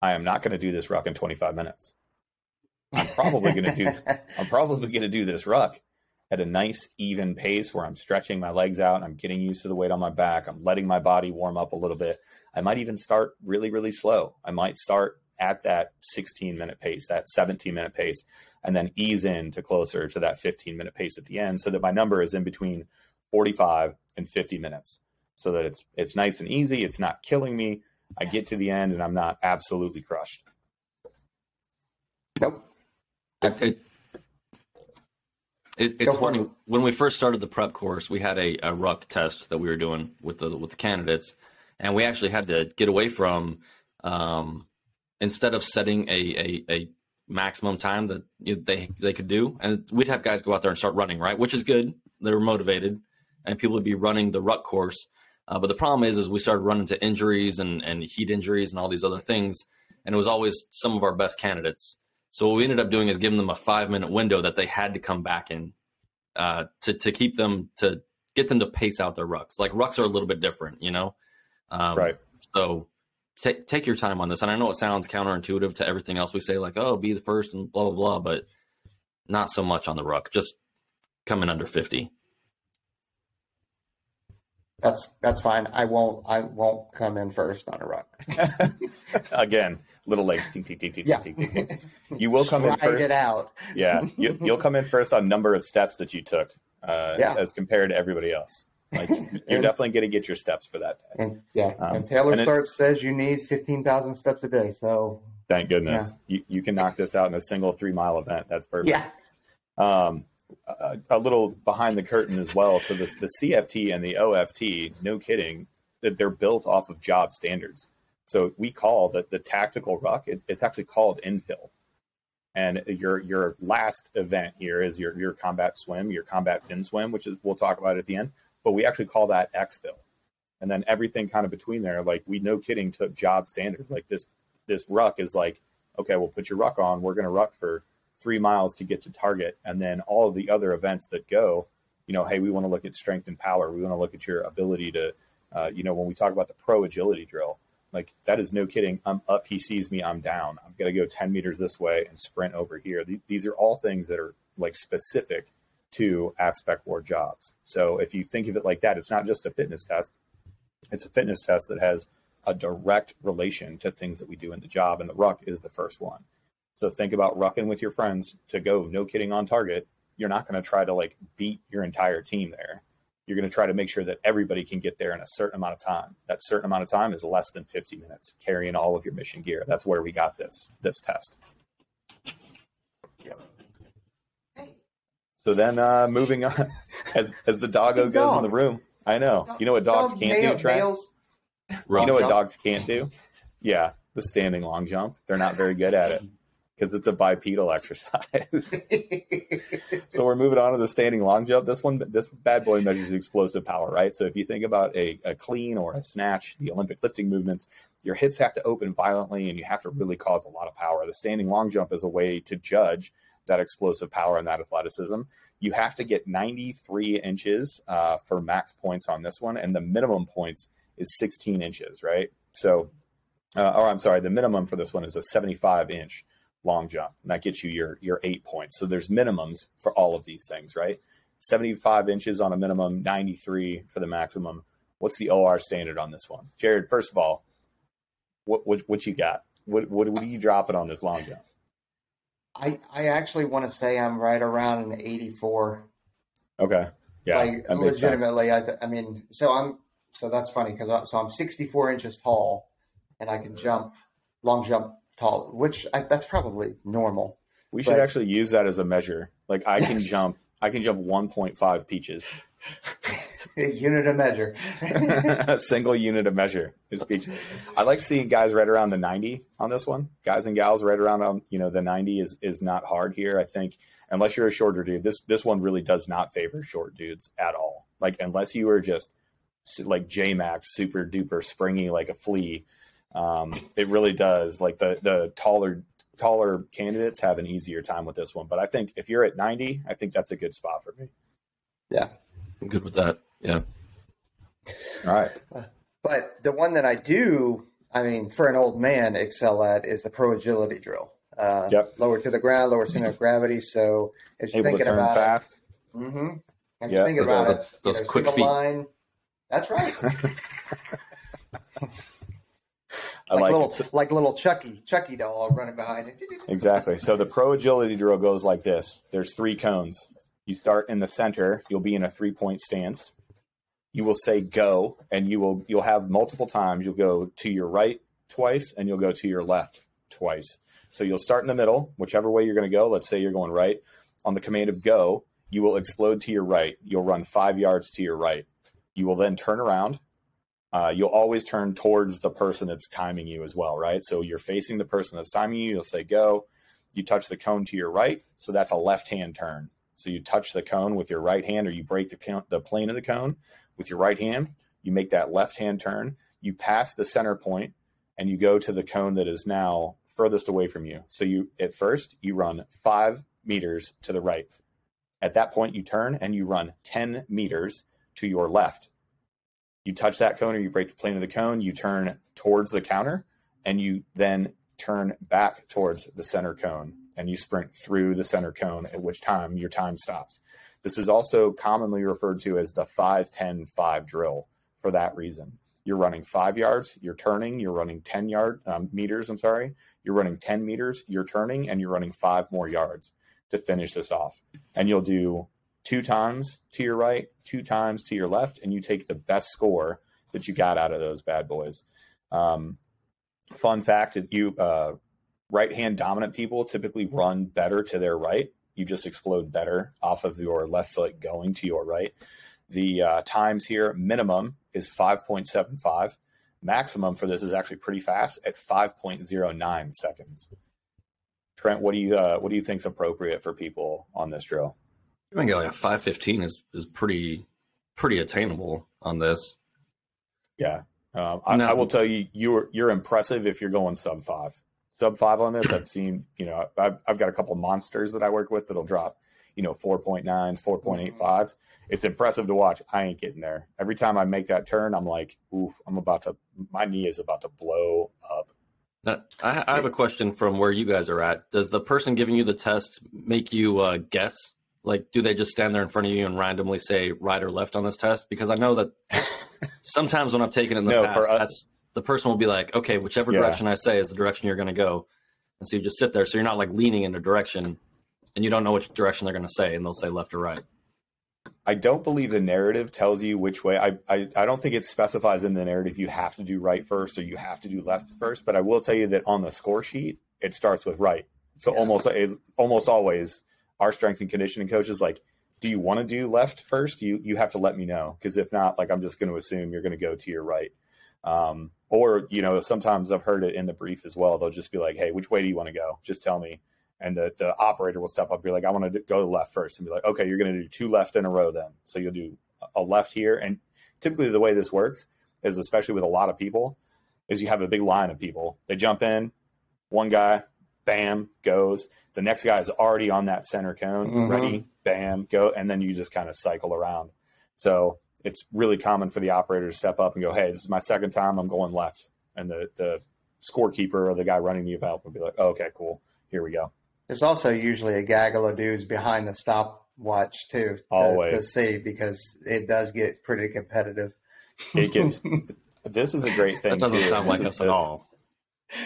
I am not going to do this ruck in 25 minutes. I'm probably going to do. I'm probably going to do this ruck at a nice even pace where I'm stretching my legs out. I'm getting used to the weight on my back. I'm letting my body warm up a little bit. I might even start really, really slow. I might start at that 16 minute pace, that 17 minute pace, and then ease in to closer to that 15 minute pace at the end so that my number is in between 45 and 50 minutes so that it's it's nice and easy. It's not killing me. I get to the end and I'm not absolutely crushed. Nope. It, it, it, it's funny it. when we first started the prep course, we had a, a ruck test that we were doing with the with the candidates, and we actually had to get away from um, instead of setting a, a, a maximum time that they they could do, and we'd have guys go out there and start running, right, which is good. They were motivated, and people would be running the ruck course. Uh, but the problem is, is we started running into injuries and and heat injuries and all these other things, and it was always some of our best candidates. So what we ended up doing is giving them a five minute window that they had to come back in uh, to to keep them to get them to pace out their rucks. Like rucks are a little bit different, you know. Um, Right. So take take your time on this. And I know it sounds counterintuitive to everything else we say, like oh, be the first and blah blah blah, but not so much on the ruck. Just coming under fifty. That's that's fine. I won't I won't come in first on a run. Again, little legs. Yeah. You will come in first. it out. Yeah, you, you'll come in first on number of steps that you took, uh, Yeah. as compared to everybody else. Like you're definitely going to get your steps for that day. And yeah, Um, and Taylor and says you need fifteen thousand steps a day. So Thank goodness you, you can knock this out in a single three mile event. That's perfect. yeah, Um, a, a little behind the curtain as well. So the, the CFT and the OFT, no kidding, that they're built off of job standards. So we call the, the tactical ruck, it, it's actually called infill. And your your last event here is your your combat swim, your combat fin swim, which is we'll talk about at the end. But we actually call that exfil. And then everything kind of between there, like we no kidding took job standards. Like this this ruck is like, okay, we'll put your ruck on. We're gonna ruck for three miles to get to target, and then all of the other events that go, you know, hey, we want to look at strength and power. We want to look at your ability to, uh, you know, when we talk about the pro agility drill, like that is no kidding. I'm up, he sees me, I'm down. I've got to go 10 meters this way and sprint over here. Th- These are all things that are like specific to AFSPECWAR jobs. So if you think of it like that, it's not just a fitness test. It's a fitness test that has a direct relation to things that we do in the job, and the ruck is the first one. So think about rucking with your friends to go, no kidding, on target. You're not going to try to like beat your entire team there. You're going to try to make sure that everybody can get there in a certain amount of time. That certain amount of time is less than 50 minutes, carrying all of your mission gear. That's where we got this this test. Yep. So then, uh, moving on, as as the doggo Fucking goes in the room. I know. You know what dogs Dog can't nail- do, Trent? nails. You know what jump. dogs can't do? Yeah, the standing long jump. They're not very good at it. Because it's a bipedal exercise. so we're moving on to the standing long jump. This one, this bad boy measures explosive power, right? So if you think about a, a clean or a snatch, the Olympic lifting movements, your hips have to open violently and you have to really cause a lot of power. The standing long jump is a way to judge that explosive power and that athleticism. You have to get 93 inches uh, for max points on this one, and the minimum points is 16 inches, right? So, uh, or I'm sorry, the minimum for this one is a 75 inch long jump, and that gets you your your eight points. So there's minimums for all of these things, right? 75 inches on a minimum, 93 for the maximum. What's the OR standard on this one, Jared? First of all, what what, what you got? What, what what are you dropping on this long jump? I I actually want to say I'm right around an 84. Okay. Yeah. Like legitimately, I, I mean, so I'm so that's funny because so I'm 64 inches tall, and I can jump long jump tall, which I, that's probably normal. We should but, actually use that as a measure. Like I can jump, I can jump 1.5 peaches. unit of measure. a single unit of measure is peaches. I like seeing guys right around the 90 on this one. Guys and gals right around um, you know the 90 is is not hard here. I think unless you're a shorter dude, this this one really does not favor short dudes at all. Like unless you are just like J Max, super duper springy like a flea um, it really does. Like the the taller taller candidates have an easier time with this one. But I think if you're at 90, I think that's a good spot for me. Yeah, I'm good with that. Yeah. All right. But the one that I do, I mean, for an old man, excel at is the pro agility drill. Uh, yep. Lower to the ground, lower center of gravity. So if you're Able thinking about fast. it, mm-hmm. If you're thinking about the, it, those you know, quick feet. Line, that's right. I like, like little it. like little Chucky Chucky doll running behind it. Exactly. So the pro agility drill goes like this. There's three cones. You start in the center. You'll be in a three point stance. You will say go, and you will you'll have multiple times. You'll go to your right twice, and you'll go to your left twice. So you'll start in the middle, whichever way you're going to go. Let's say you're going right. On the command of go, you will explode to your right. You'll run five yards to your right. You will then turn around uh, you'll always turn towards the person that's timing you as well, right? So you're facing the person that's timing you. You'll say go. You touch the cone to your right, so that's a left hand turn. So you touch the cone with your right hand, or you break the cone, the plane of the cone with your right hand. You make that left hand turn. You pass the center point, and you go to the cone that is now furthest away from you. So you at first you run five meters to the right. At that point, you turn and you run ten meters to your left you touch that cone or you break the plane of the cone, you turn towards the counter and you then turn back towards the center cone and you sprint through the center cone, at which time your time stops. This is also commonly referred to as the 5 10 5 drill for that reason. You're running five yards, you're turning, you're running 10 yard um, meters, I'm sorry, you're running 10 meters, you're turning, and you're running five more yards to finish this off. And you'll do two times to your right, two times to your left, and you take the best score that you got out of those bad boys. Um, fun fact: you uh, right hand dominant people typically run better to their right. You just explode better off of your left foot going to your right. The uh, times here minimum is five point seven five. Maximum for this is actually pretty fast at five point zero nine seconds. Trent, what do you uh, what do you think is appropriate for people on this drill? I think like a five fifteen is is pretty pretty attainable on this. Yeah, um, I, no. I, will tell you, you're you're impressive if you're going sub five. Sub five on this, I've seen. You know, I've I've got a couple monsters that I work with that'll drop, you know, 4.9s, 4.85s. It's impressive to watch. I ain't getting there. Every time I make that turn, I'm like, oof, I'm about to. My knee is about to blow up. Now, I, I have a question from where you guys are at. Does the person giving you the test make you uh, guess like, do they just stand there in front of you and randomly say right or left on this test? Because I know that sometimes when I've taken it in the no, past, that's the person will be like, okay, whichever yeah. direction I say is the direction you're going to go. And so you just sit there. So you're not like leaning in a direction and you don't know which direction they're going to say and they'll say left or right. I don't believe the narrative tells you which way. I, I, I don't think it specifies in the narrative you have to do right first or you have to do left first. But I will tell you that on the score sheet, it starts with right. So almost almost always our strength and conditioning coach is like, do you want to do left first? You you have to let me know because if not, like I'm just going to assume you're going to go to your right. Um, or you know, sometimes I've heard it in the brief as well. They'll just be like, "Hey, which way do you want to go? Just tell me." And the, the operator will step up, and be like, "I want to go the left first, and be like, "Okay, you're going to do two left in a row then." So you'll do a left here, and typically the way this works is, especially with a lot of people, is you have a big line of people. They jump in, one guy, bam, goes. The next guy is already on that center cone, Mhm. ready, bam, go, and then you just kind of cycle around. So it's really common for the operator to step up and go, "Hey, this is my second time. I'm going left," and the the scorekeeper or the guy running the event would be like, oh, "Okay, cool, here we go." There's also usually a gaggle of dudes behind the stopwatch too to, to see because it does get pretty competitive. It gets. this is a great thing. That doesn't too. sound like This us is- at this- all.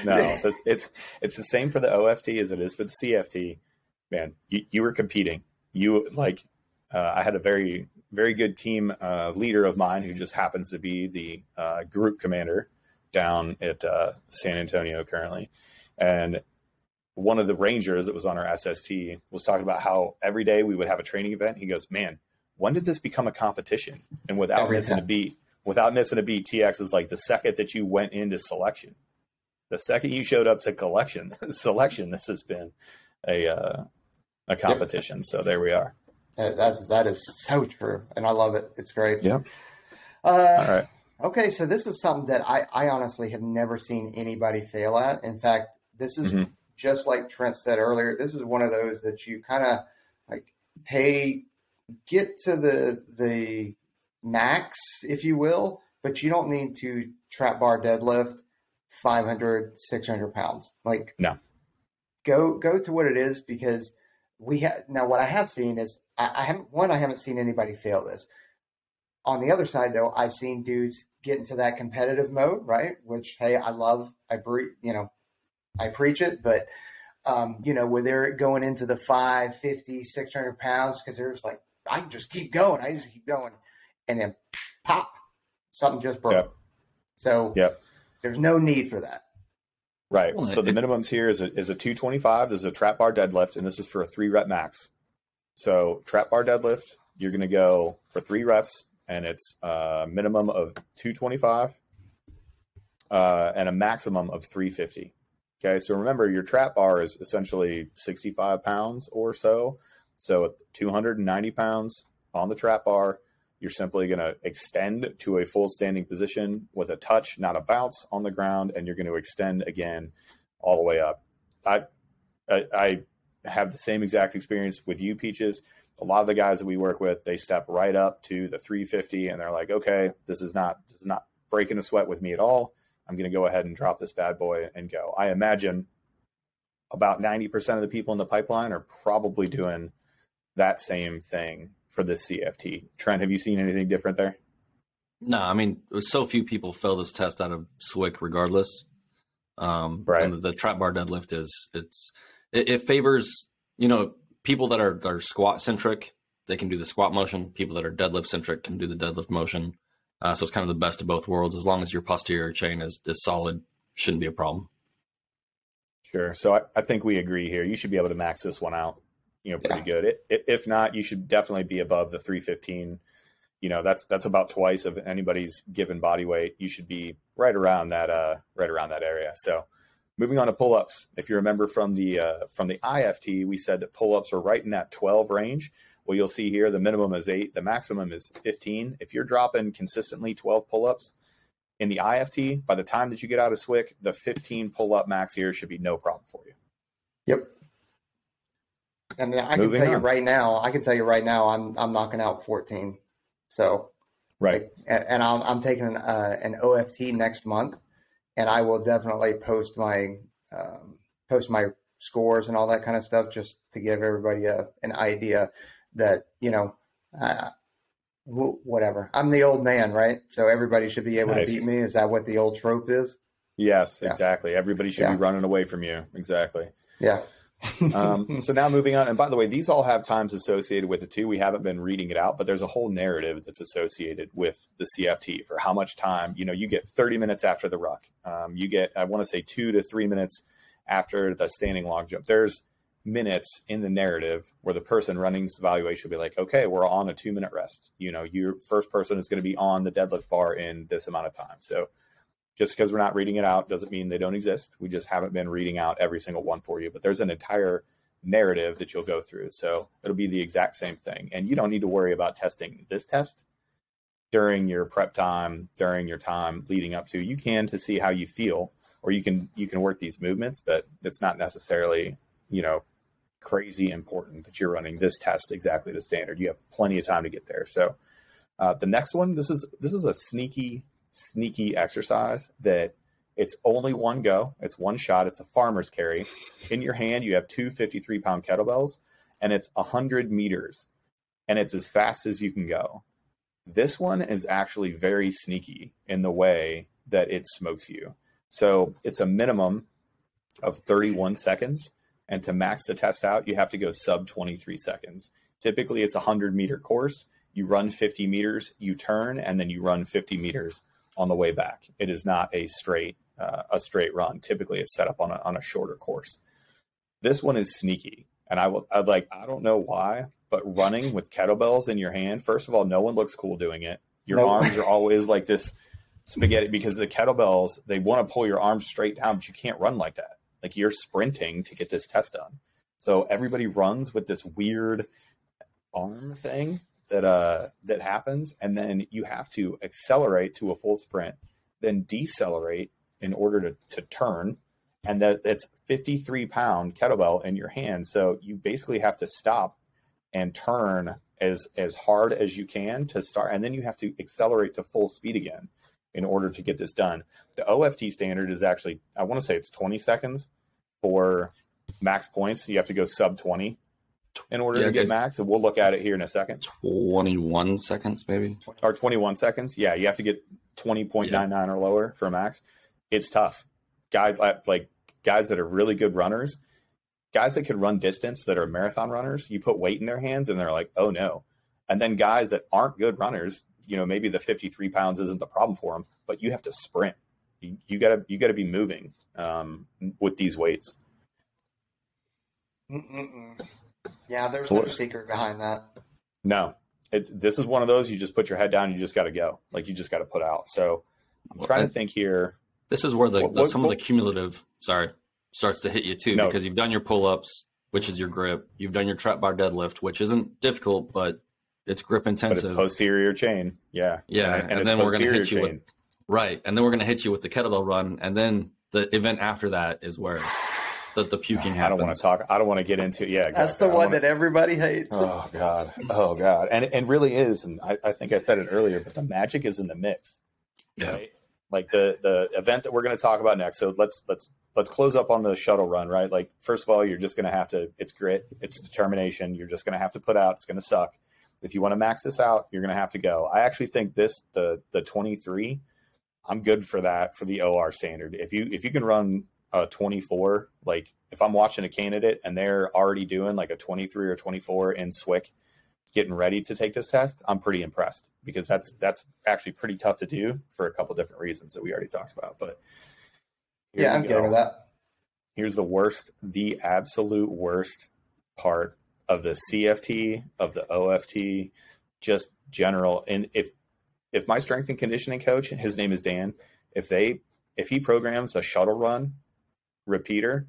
No, this, it's it's the same for the OFT as it is for the CFT. Man, you, you were competing. You like, uh, I had a very very good team uh, leader of mine who just happens to be the uh, group commander down at uh, San Antonio currently, and one of the rangers that was on our SST was talking about how every day we would have a training event. He goes, "Man, when did this become a competition?" And without Every missing a beat, without missing a beat, TX is like the second that you went into selection the second you showed up to collection selection, this has been a uh, a competition. So there we are. That, that's that is so true, and I love it. It's great. Yeah. Uh, All right. Okay, so this is something that I, I honestly have never seen anybody fail at. In fact, this is Mhm. just like Trent said earlier. This is one of those that you kind of like pay, get to the the max, if you will, but you don't need to trap bar deadlift 500, 600 pounds. Like No. go go to what it is because we have now. What I have seen is I, I haven't one. I haven't seen anybody fail this. On the other side, though, I've seen dudes get into that competitive mode, right? Which, hey, I love, I breathe, you know, I preach it, but, um, you know, where they're going into the 550, 600 pounds because they're just like, I can just keep going. I just keep going. And then pop, something just broke. Yep. So Yep. There's no need for that. Right. Well, so the minimums here is a, is a 225. This is a trap bar deadlift, and this is for a three rep max. So trap bar deadlift, you're going to go for three reps, and it's a minimum of 225 uh, and a maximum of 350. Okay. So remember, your trap bar is essentially 65 pounds or so. So 290 pounds on the trap bar, you're simply going to extend to a full standing position with a touch, not a bounce on the ground, and you're going to extend again all the way up. I, I, I have the same exact experience with you, Peaches. A lot of the guys that we work with, they step right up to the 350, and they're like, "Okay, this is not this is not breaking a sweat with me at all. I'm going to go ahead and drop this bad boy and go." I imagine about 90% of the people in the pipeline are probably doing that same thing for the CFT. Trent, have you seen anything different there? No, I mean, so few people fail this test out of SWIC regardless. Um, Right. And the, trap bar deadlift is it's it, it favors you know people that are are squat centric. They can do the squat motion. People that are deadlift centric can do the deadlift motion. Uh, so it's kind of the best of both worlds. As long as your posterior chain is is solid, shouldn't be a problem. Sure. So I, I think we agree here. You should be able to max this one out, you know, pretty good. It, it, if not, you should definitely be above the 315. You know, that's that's about twice of anybody's given body weight. You should be right around that uh right around that area. So moving on to pull-ups. If you remember from the uh, from the IFT, we said that pull-ups are right in that 12 range. Well, you'll see here the minimum is eight, the maximum is 15. If you're dropping consistently 12 pull-ups, in the IFT, by the time that you get out of SWIC, the 15 pull up max here should be no problem for you. Yep. And I can Moving tell you right now, I can tell you right now, I'm I'm knocking out 14. So Right. Like, and, and I'm, I'm taking an, uh, an OFT next month, and I will definitely post my um, post my scores and all that kind of stuff just to give everybody a, an idea that you know, uh, w- whatever. I'm the old man, right? So everybody should be able Nice. to beat me. Is that what the old trope is? Yes, Yeah. exactly. Everybody should Yeah. be running away from you. Exactly. Yeah. Um, so now moving on, and by the way, these all have times associated with it too. We haven't been reading it out, but there's a whole narrative that's associated with the CFT for how much time. You know, you get 30 minutes after the ruck. Um, you get, I want to say, two to three minutes after the standing long jump. There's minutes in the narrative where the person running this evaluation will be like, okay, we're on a two minute rest. You know, your first person is going to be on the deadlift bar in this amount of time. So Just because we're not reading it out doesn't mean they don't exist. We just haven't been reading out every single one for you. But there's an entire narrative that you'll go through. So it'll be the exact same thing. And you don't need to worry about testing this test during your prep time, during your time leading up to. You can to see how you feel, or you can you can work these movements, but it's not necessarily, you know, crazy important that you're running this test exactly to standard. You have plenty of time to get there. So uh, the next one, this is this is a sneaky sneaky exercise that it's only one go. It's one shot. It's a farmer's carry. In your hand, you have two 53 pound kettlebells, and it's 100 meters, and it's as fast as you can go. This one is actually very sneaky in the way that it smokes you. So it's a minimum of 31 seconds. And to max the test out, you have to go sub 23 seconds. Typically, it's a 100 meter course. You run 50 meters, you turn, and then you run 50 meters on the way back. It is not a straight uh, a straight run. Typically, it's set up on a on a shorter course. This one is sneaky, and I will. I'd like. I don't know why, but running with kettlebells in your hand. First of all, no one looks cool doing it. Your nope. arms are always like this spaghetti because the kettlebells they want to pull your arms straight down, but you can't run like that. Like you're sprinting to get this test done. So everybody runs with this weird arm thing that uh that happens, and then you have to accelerate to a full sprint, then decelerate in order to, to turn and that it's 53 pound kettlebell in your hand. So you basically have to stop and turn as as hard as you can to start and then you have to accelerate to full speed again in order to get this done. The OFT standard is actually i want to say it's 20 seconds for max points. You have to go sub 20 in order yeah, to get max and we'll look at it here in a second 21 seconds maybe or 21 seconds yeah you have to get 20.99 yeah. or lower for a max it's tough. Guys like guys that are really good runners, guys that can run distance that are marathon runners, you put weight in their hands and they're like, oh no. And then guys that aren't good runners, you know, maybe the 53 pounds isn't the problem for them, but you have to sprint. You, you gotta you gotta be moving um, with these weights. Mm-mm-mm. Yeah, there's no secret behind that. No, it, this is one of those you just put your head down. You just got to go. Like you just got to put out. So I'm trying to think here. This is where the, what, the some what, of the cumulative sorry starts to hit you too no. because you've done your pull ups, which is your grip. You've done your trap bar deadlift, which isn't difficult, but it's grip intensive. But it's posterior chain, yeah, yeah, and, and, and then we're going to hit you with right, and then we're going to hit you with the kettlebell run, and then the event after that is where the, the puking happens. I don't want to talk. I don't want to get into. It. Yeah, exactly. That's the one wanna, that everybody hates. Oh god. Oh god. And and really is. And I, I think I said it earlier, but the magic is in the mix. Yeah. Right? like the the event that we're going to talk about next. So let's let's let's close up on the shuttle run, right? Like first of all, you're just going to have to. It's grit, it's determination. You're just going to have to put out. It's going to suck. If you want to max this out, you're going to have to go. I actually think this the the 23. I'm good for that for the OR standard. If you if you can run a 24, like if I'm watching a candidate and they're already doing like a 23 or 24 in SWIC, getting ready to take this test, I'm pretty impressed because that's that's actually pretty tough to do for a couple different reasons that we already talked about. But yeah, I'm good with that. Here's the worst, the absolute worst part of the CFT of the OFT, just general. And if if my strength and conditioning coach, his name is Dan, if they if he programs a shuttle run repeater,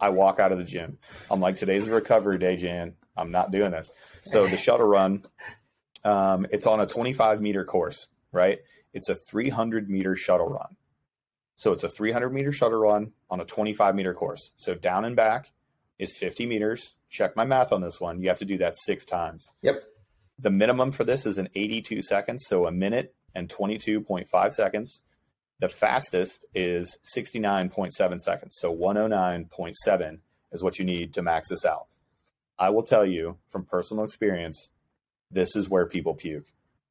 I walk out of the gym. I'm like, today's a recovery day, Jan. I'm not doing this. So the shuttle run um, it's on a 25 meter course, right? It's a 300 meter shuttle run. So it's a 300 meter shuttle run on a 25 meter course. So down and back is 50 meters. Check my math on this one. You have to do that six times. Yep. The minimum for this is an 82 seconds, so a minute and 22.5 seconds. The fastest is 69.7 seconds, so 109.7 is what you need to max this out. I will tell you from personal experience, this is where people puke.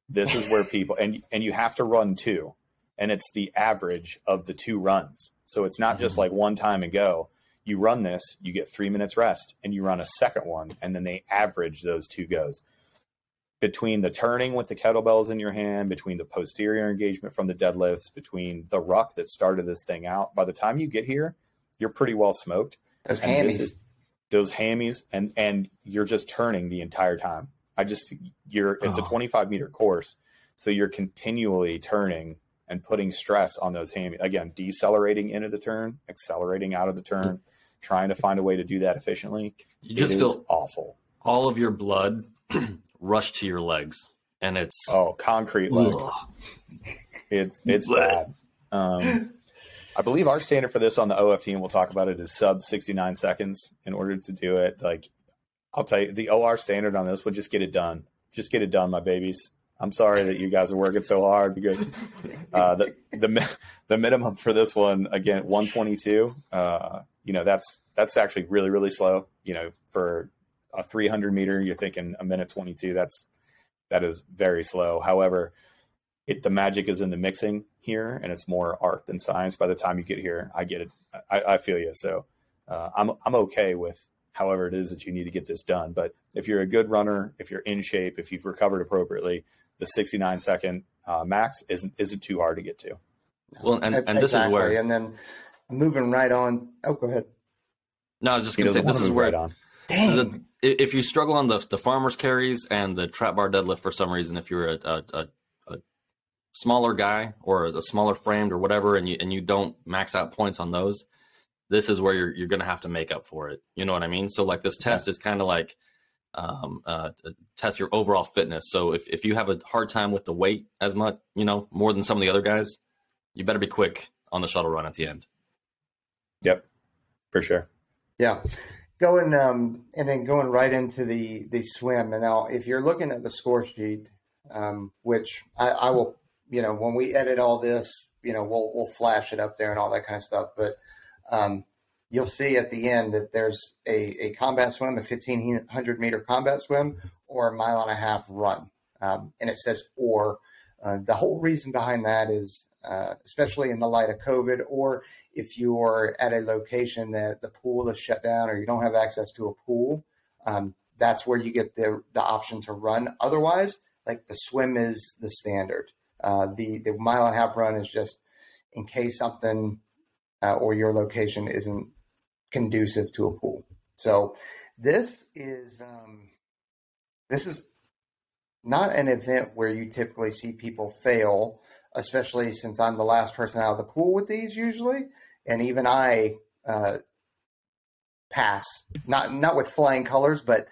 This is where people and and you have to run two, and it's the average of the two runs. So it's not mm-hmm. just like one time and go. You run this, you get three minutes rest, and you run a second one, and then they average those two goes. Between the turning with the kettlebells in your hand, between the posterior engagement from the deadlifts, between the ruck that started this thing out, by the time you get here, you're pretty well smoked. Those hammies. Is, those hammies, and and you're just turning the entire time. I just you're it's oh. a 25 meter course, so you're continually turning and putting stress on those hammies. again, decelerating into the turn, accelerating out of the turn, mm-hmm. trying to find a way to do that efficiently. You just it feel is awful. all of your blood rush to your legs, and it's Oh, concrete legs. Ugh. It's it's bad. Um, I believe our standard for this on the OFT, and we'll talk about it, is sub 69 seconds. In order to do it, like I'll tell you, the OR standard on this would just get it done. Just get it done, my babies. I'm sorry that you guys are working so hard because uh, the the the minimum for this one again 122. Uh, you know that's that's actually really really slow. You know for a 300 meter, you're thinking a minute 22. That's that is very slow. However, it the magic is in the mixing here, and it's more art than science. By the time you get here, I get it. I, I feel you. So uh, I'm I'm okay with however it is that you need to get this done. But if you're a good runner, if you're in shape, if you've recovered appropriately, the 69 second uh, max isn't isn't too hard to get to. well, and, and this is where And then moving right on. Oh, go ahead. no, I was just gonna say this is move where right on. Dang. the, if you struggle on the the farmers carries and the trap bar deadlift for some reason, if you're a, a, a, a smaller guy or a smaller framed or whatever, and you and you don't max out points on those, this is where you're you're gonna have to make up for it. You know what I mean? So like this test is kind of like um, uh, test your overall fitness. So if if you have a hard time with the weight as much, you know, more than some of the other guys, you better be quick on the shuttle run at the end. Yep, for sure. Yeah. Going um, and then going right into the the swim. And now, if you're looking at the score sheet, um, which I, I will, you know, when we edit all this, you know, we'll we'll flash it up there and all that kind of stuff. But um, you'll see at the end that there's a, a combat swim, a 1500 meter combat swim, or a mile and a half run, um, and it says or. Uh, the whole reason behind that is, uh, especially in the light of COVID, or if you're at a location that the pool is shut down or you don't have access to a pool, um, that's where you get the the option to run. Otherwise, like the swim is the standard. Uh, the the mile and a half run is just in case something uh, or your location isn't conducive to a pool. So this is um, this is not an event where you typically see people fail, especially since I'm the last person out of the pool with these usually, and even I uh, pass not not with flying colors, but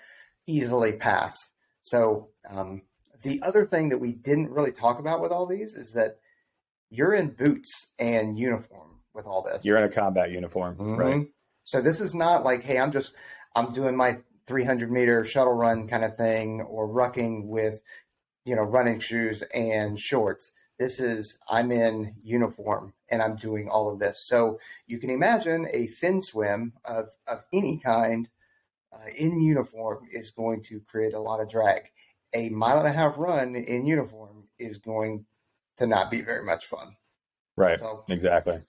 easily pass. So um, the other thing that we didn't really talk about with all these is that you're in boots and uniform with all this. You're in a combat uniform, right? Mhm. So this is not like, hey, I'm just I'm doing my 300 meter shuttle run kind of thing, or rucking with, you know, running shoes and shorts. This is I'm in uniform and I'm doing all of this. So you can imagine a fin swim of of any kind uh, in uniform is going to create a lot of drag. A mile and a half run in uniform is going to not be very much fun. Right. So Exactly.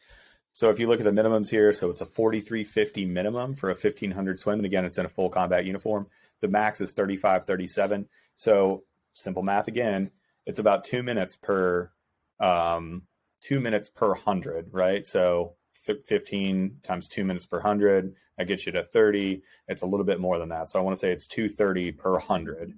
So if you look at the minimums here, so it's a 4350 minimum for a 1500 swim. And again, it's in a full combat uniform. The max is 3537. So simple math again, it's about two minutes per, um, two minutes per hundred, right? So th- 15 times two minutes per hundred, that gets you to 30. It's a little bit more than that. So I want to say it's 230 per hundred.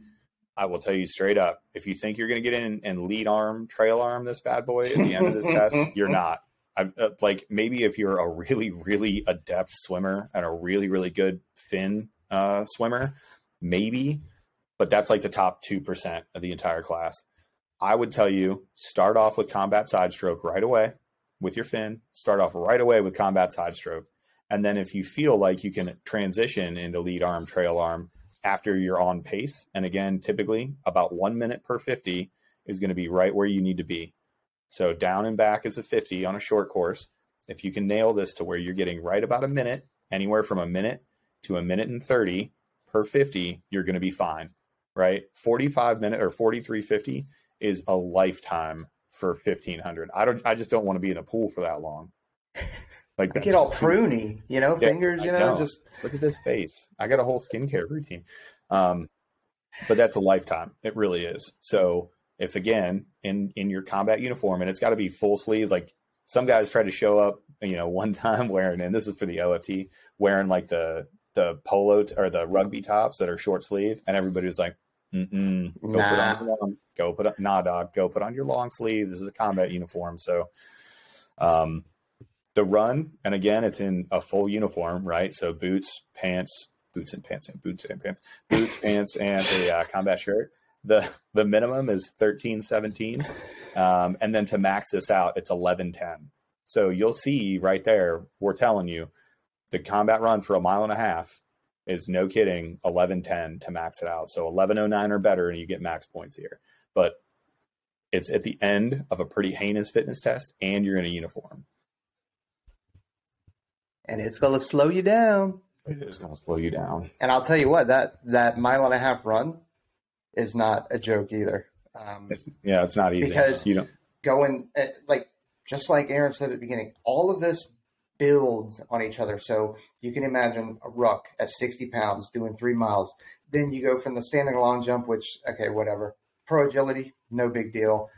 I will tell you straight up, if you think you're going to get in and lead arm, trail arm this bad boy at the end of this test, you're not. I uh, like maybe if you're a really really adept swimmer and a really really good fin uh, swimmer, maybe, but that's like the top two percent of the entire class. I would tell you start off with combat side stroke right away with your fin. Start off right away with combat side stroke, and then if you feel like you can transition into lead arm, trail arm after you're on pace, and again, typically about one minute per fifty is going to be right where you need to be. So down and back is a 50 on a short course. If you can nail this to where you're getting right about a minute, anywhere from a minute to a minute and 30 per 50, you're going to be fine, right? 45 minute or 4350 is a lifetime for 1500. I don't I just don't want to be in the pool for that long. Like I get all pruny, you know, Yeah, fingers, you know, know. just Look at this face. I got a whole skincare routine. Um, but that's a lifetime. It really is. So if again in in your combat uniform and it's got to be full sleeve, like some guys try to show up, you know, one time wearing, and this is for the OFT, wearing like the the polo t- or the rugby tops that are short sleeve, and everybody was like, Mm-mm. Go put on your long, go put on, nah, dog. Go put on your long sleeve. This is a combat uniform. So, um, the run, and again, it's in a full uniform, right? So boots, pants, boots and pants, and boots and pants, boots, pants, and a uh, combat shirt. The the minimum is thirteen seventeen, um, and then to max this out, it's eleven ten. So you'll see right there. We're telling you, the combat run for a mile and a half is no kidding 1110 to max it out. So 1109 or better and you get max points here. But it's at the end of a pretty heinous fitness test and you're in a uniform. And it's going to slow you down. It is going to slow you down. And I'll tell you what, that, that mile and a half run is not a joke either. Um, It's, yeah, it's not easy. Because- you know, going uh, like just like Aaron said at the beginning, all of this builds on each other. So you can imagine a ruck at 60 pounds doing three miles. Then you go from the standing long jump, which okay, whatever. Pro agility, no big deal.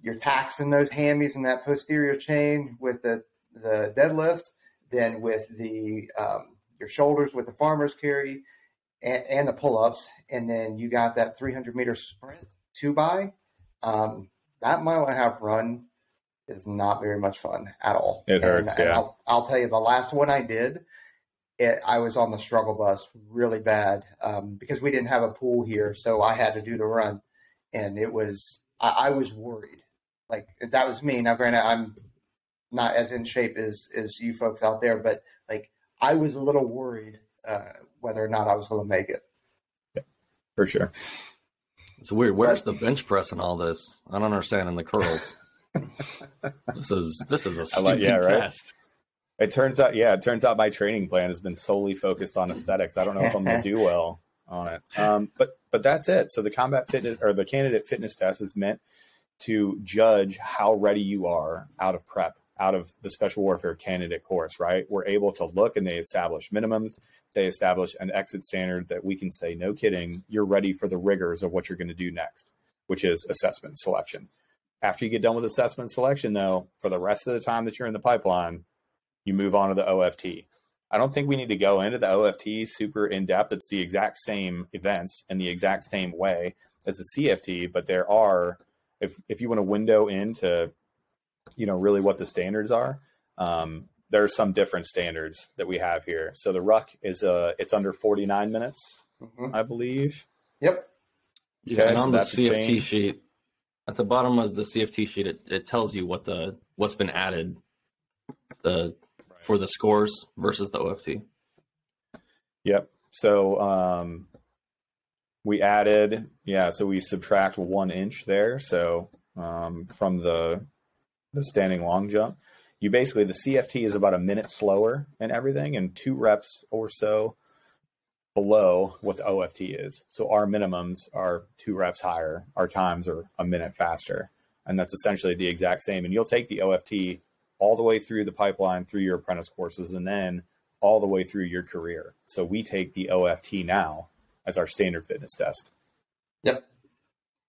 You're taxing those hammies and that posterior chain with the the deadlift, then with the um, your shoulders with the farmer's carry and, and the pull ups, and then you got that 300 meter sprint two by. Um, that mile and a half run is not very much fun at all. It hurts, And, and yeah. I'll, I'll tell you, the last one I did, it, I was on the struggle bus really bad um, because we didn't have a pool here, so I had to do the run, and it was I, I was worried. Like that was me. Now, granted, I'm not as in shape as as you folks out there, but like I was a little worried uh, whether or not I was going to make it. for sure. It's weird. Where's the bench press in all this? I don't understand in the curls. This is this is a stupid like- yeah, right? test. It turns out, yeah, it turns out my training plan has been solely focused on aesthetics. I don't know if I'm going to do well on it. Um, but but that's it. So the combat fitness or the candidate fitness test is meant to judge how ready you are out of prep, out of the special warfare candidate course. Right? We're able to look and they establish minimums. They establish an exit standard that we can say, no kidding, you're ready for the rigors of what you're going to do next, which is assessment selection. After you get done with assessment selection, though, for the rest of the time that you're in the pipeline, you move on to the OFT. I don't think we need to go into the OFT super in depth. It's the exact same events in the exact same way as the CFT, but there are, if if you want to window into, you know, really what the standards are, um, there are some different standards that we have here. So the ruck is uh it's under 49 minutes, Mhm. I believe. Yep. Yeah, Okay, and so on the CFT sheet, at the bottom of the CFT sheet, it, it tells you what the what's been added, the for the scores versus the OFT. Yep. So um, we added, yeah. So we subtract one inch there. So um, from the the standing long jump, you basically the CFT is about a minute slower and everything, and two reps or so below what the OFT is. So our minimums are two reps higher. Our times are a minute faster, and that's essentially the exact same. And you'll take the OFT all the way through the pipeline through your apprentice courses, and then all the way through your career. So we take the OFT now as our standard fitness test. Yep.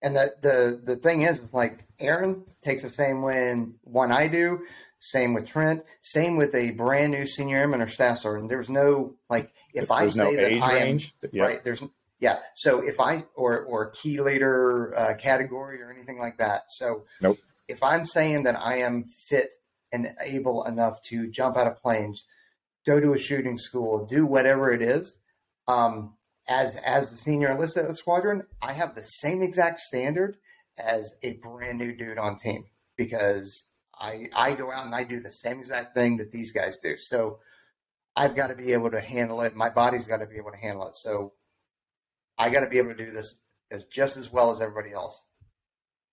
And the the the thing is, is like Aaron takes the same when one I do, same with Trent, same with a brand new senior airman or staff sergeant. There's no like if I say no that I am range. Yep. right, there's yeah. So if I or or key leader uh, category or anything like that. So Nope. if I'm saying that I am fit and able enough to jump out of planes, go to a shooting school, do whatever it is, um, as as the senior enlisted squadron, I have the same exact standard as a brand new dude on team because I I go out and I do the same exact thing that these guys do. So I've got to be able to handle it. My body's got to be able to handle it. So I got to be able to do this as just as well as everybody else.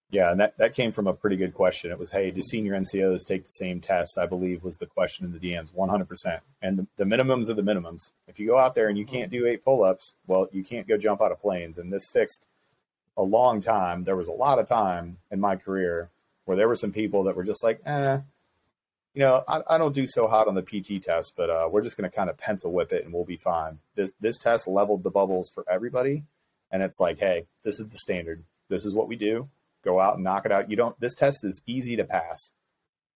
Yeah, and that, that came from a pretty good question. It was, hey, do senior NCOs take the same test? I believe was the question in the DMs, 100%. And the, the minimums are the minimums. If you go out there and you mm-hmm. can't do eight pull ups, well, you can't go jump out of planes. And this fixed a long time. There was a lot of time in my career where there were some people that were just like, eh, you know, I, I don't do so hot on the PT test, but uh, we're just going to kind of pencil whip it and we'll be fine. This this test leveled the bubbles for everybody, and it's like, hey, this is the standard. This is what we do. Go out and knock it out. You don't. This test is easy to pass.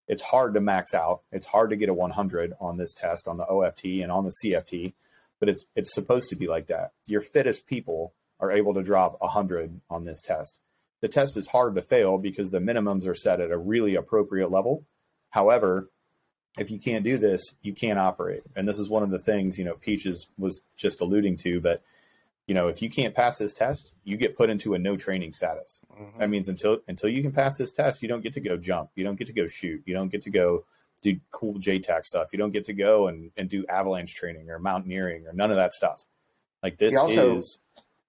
It's hard to max out. It's hard to get a 100 on this test on the OFT and on the CFT, but it's it's supposed to be like that. Your fittest people are able to drop 100 on this test. The test is hard to fail because the minimums are set at a really appropriate level. However, if you can't do this, you can't operate. And this is one of the things, you know, Peaches was just alluding to, but you know, if you can't pass this test, you get put into a no training status. Mm-hmm. That means until until you can pass this test, you don't get to go jump, you don't get to go shoot, you don't get to go do cool JTAC stuff. You don't get to go and, and do avalanche training or mountaineering or none of that stuff. Like this you also, is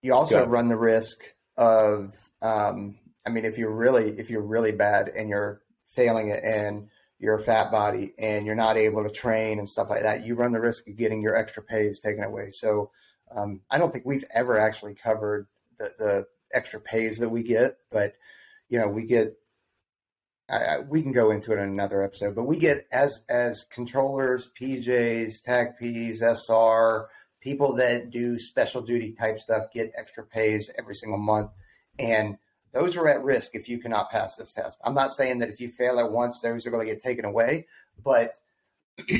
you also run the risk of um, I mean if you're really if you're really bad and you're failing it and you're a fat body and you're not able to train and stuff like that, you run the risk of getting your extra pays taken away. So um, I don't think we've ever actually covered the, the extra pays that we get, but you know we get I, we can go into it in another episode, but we get as as controllers, PJs, TACPs, SR, people that do special duty type stuff get extra pays every single month, and those are at risk if you cannot pass this test. I'm not saying that if you fail it once, those are going to get taken away, but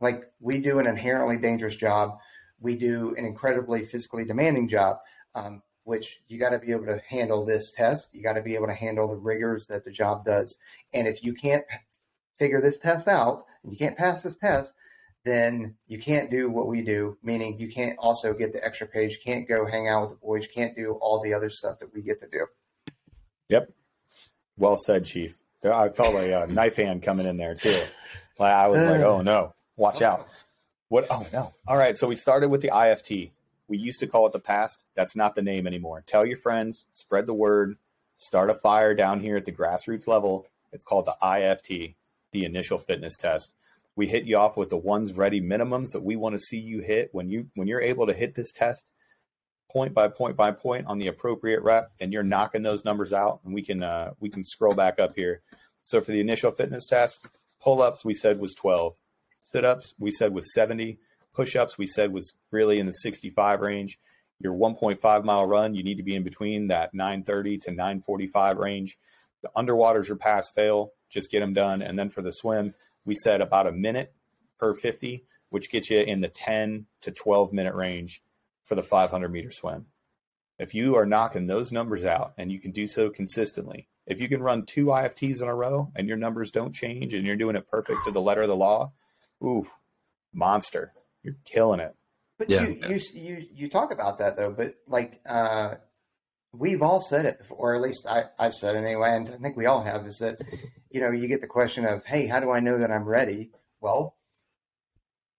like we do an inherently dangerous job, we do an incredibly physically demanding job. Um, which you got to be able to handle this test. You got to be able to handle the rigors that the job does. And if you can't figure this test out and you can't pass this test, then you can't do what we do, meaning you can't also get the extra page, can't go hang out with the boys, can't do all the other stuff that we get to do. Yep. Well said, Chief. I felt a uh, knife hand coming in there too. Like I was like, oh no, watch out. What? Oh no. All right. So we started with the IFT. We used to call it the PAST. That's not the name anymore. Tell your friends, spread the word, start a fire down here at the grassroots level. It's called the IFT, the initial fitness test. We hit you off with the ones ready minimums that we want to see you hit when you when you're able to hit this test point by point by point on the appropriate rep and you're knocking those numbers out and we can uh, we can scroll back up here. So for the initial fitness test, pull-ups we said was 12. Sit-ups we said was 70 Push-ups we said was really in the 65 range. Your 1.5 mile run, you need to be in between that 930 to 945 range. The underwaters are pass fail, just get them done. And then for the swim, we said about a minute per 50, which gets you in the 10 to 12 minute range for the 500 meter swim. If you are knocking those numbers out and you can do so consistently, if you can run two IFTs in a row and your numbers don't change and you're doing it perfect to the letter of the law, ooh, monster you're killing it. But yeah. you, you you you talk about that though, but like uh, we've all said it before, or at least I, I've said it anyway, and I think we all have, is that you know, you get the question of, hey, how do I know that I'm ready? Well,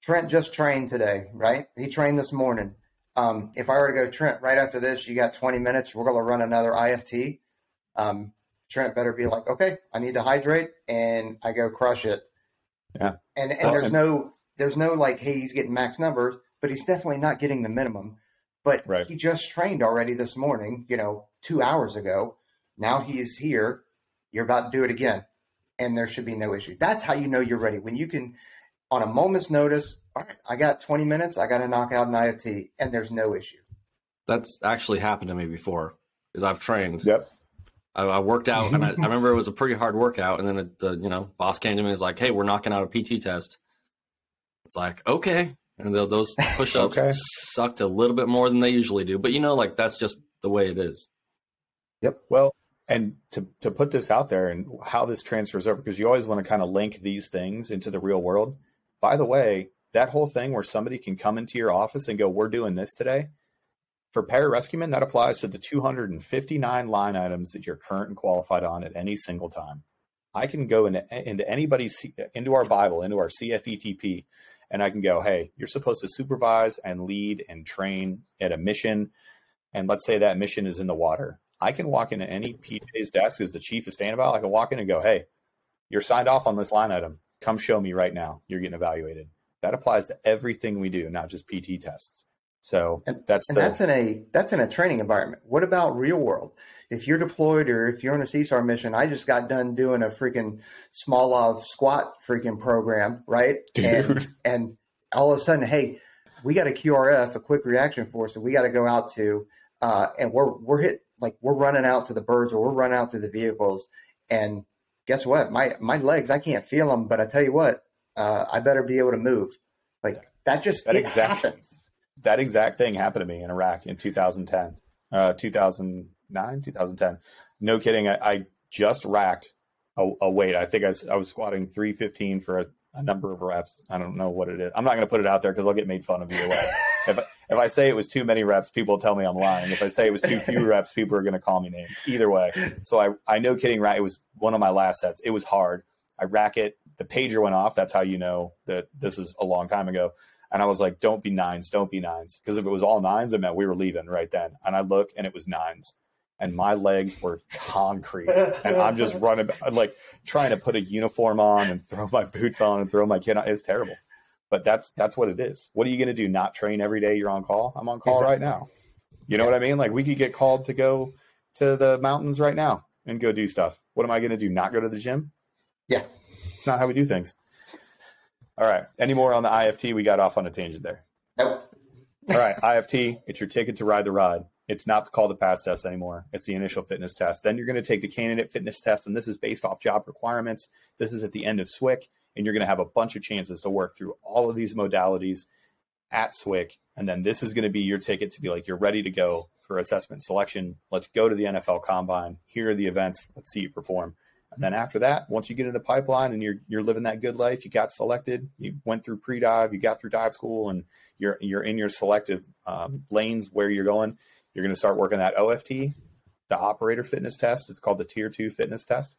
Trent just trained today, right? He trained this morning. Um, if I were to go, Trent, right after this, you got 20 minutes, we're going to run another IFT. Um, Trent better be like, okay, I need to hydrate, and I go crush it. Yeah. And and awesome. there's no there's no like, hey, he's getting max numbers, but he's definitely not getting the minimum. But right. he just trained already this morning, you know, two hours ago. Now he's here. You're about to do it again. And there should be no issue. That's how you know you're ready. When you can, on a moment's notice, all right, I got 20 minutes, I got to knock out an IFT, and there's no issue. That's actually happened to me before, because I've trained. Yep. I, I worked out, and I, I, remember it was a pretty hard workout. And then it, the you know boss came to me and was like, "Hey, we're knocking out a PT test." It's like, okay. And those push ups okay. sucked a little bit more than they usually do. But you know, like that's just the way it is. Yep. Well, and to, to put this out there and how this transfers over, because you always want to kind of link these things into the real world. By the way, that whole thing where somebody can come into your office and go, We're doing this today. For pararescuemen, that applies to the 259 line items that you're current and qualified on at any single time. I can go into, into anybody's, into our Bible, into our CFETP, and I can go, hey, you're supposed to supervise and lead and train at a mission. And let's say that mission is in the water. I can walk into any PJ's desk as the chief of about. I can walk in and go, hey, you're signed off on this line item. Come show me right now. You're getting evaluated. That applies to everything we do, not just PT tests. So and, that's and the, that's in a that's in a training environment. What about real world? If you're deployed or if you're on a CSAR mission, I just got done doing a freaking Smolov squat freaking program, right? Dude. And and all of a sudden, hey, we got a QRF, a quick reaction force, that we got to go out to, uh, and we're we're hit like we're running out to the birds or we're running out to the vehicles, and guess what? My my legs, I can't feel them, but I tell you what, uh, I better be able to move. Like that just that exact, happens that exact thing happened to me in Iraq in 2010. uh, 2009, 2010. No kidding. I, I just racked a, a, weight. I think I was, I was squatting 315 for a, a, number of reps. I don't know what it is. I'm not going to put it out there because I'll get made fun of either way. if, if I say it was too many reps, people will tell me I'm lying. If I say it was too few reps, people are going to call me names. Either way. So I, I know kidding, right? It was one of my last sets. It was hard. I rack it. The pager went off. That's how you know that this is a long time ago. And I was like, don't be nines, don't be nines. Because if it was all nines, it meant we were leaving right then. And I look and it was nines. And my legs were concrete. and I'm just running, like trying to put a uniform on and throw my boots on and throw my kid on. It's terrible. But that's that's what it is. What are you gonna do? Not train every day you're on call? I'm on call exactly. right now. You know yeah. what I mean? Like we could get called to go to the mountains right now and go do stuff. What am I gonna do? Not go to the gym? Yeah. It's not how we do things. All right. Any more on the IFT? We got off on a tangent there. Nope. All right. IFT, it's your ticket to ride the ride. It's not called the PAST test anymore. It's the initial fitness test. Then you're going to take the candidate fitness test, and this is based off job requirements. This is at the end of SWIC, and you're going to have a bunch of chances to work through all of these modalities at SWIC. And then this is going to be your ticket to be like, you're ready to go for assessment selection. Let's go to the NFL combine. Here are the events. Let's see you perform. And then after that, once you get in the pipeline and you're you're living that good life, you got selected, you went through pre-dive, you got through dive school, and you're you're in your selective um, lanes where you're going. You're going to start working that OFT, the operator fitness test. It's called the Tier Two fitness test.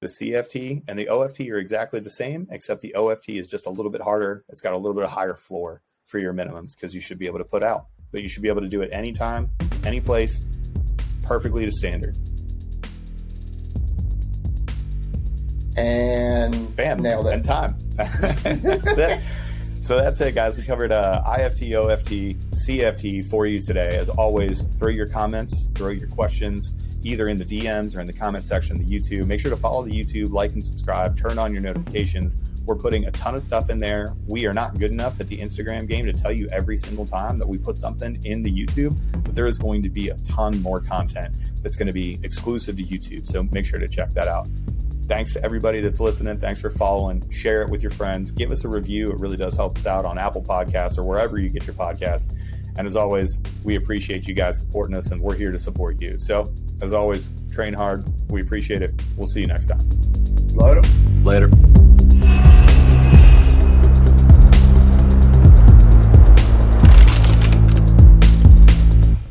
The CFT and the OFT are exactly the same, except the OFT is just a little bit harder. It's got a little bit of higher floor for your minimums because you should be able to put out, but you should be able to do it anytime, any place, perfectly to standard. and bam, nailed it. And time. so that's it, guys. We covered uh, IFT, OFT, CFT for you today. As always, throw your comments, throw your questions either in the DMs or in the comment section of the YouTube. Make sure to follow the YouTube, like and subscribe, turn on your notifications. We're putting a ton of stuff in there. We are not good enough at the Instagram game to tell you every single time that we put something in the YouTube, but there is going to be a ton more content that's going to be exclusive to YouTube. So make sure to check that out. Thanks to everybody that's listening. Thanks for following. Share it with your friends. Give us a review. It really does help us out on Apple Podcasts or wherever you get your podcast. And as always, we appreciate you guys supporting us and we're here to support you. So, as always, train hard. We appreciate it. We'll see you next time. Later. Later.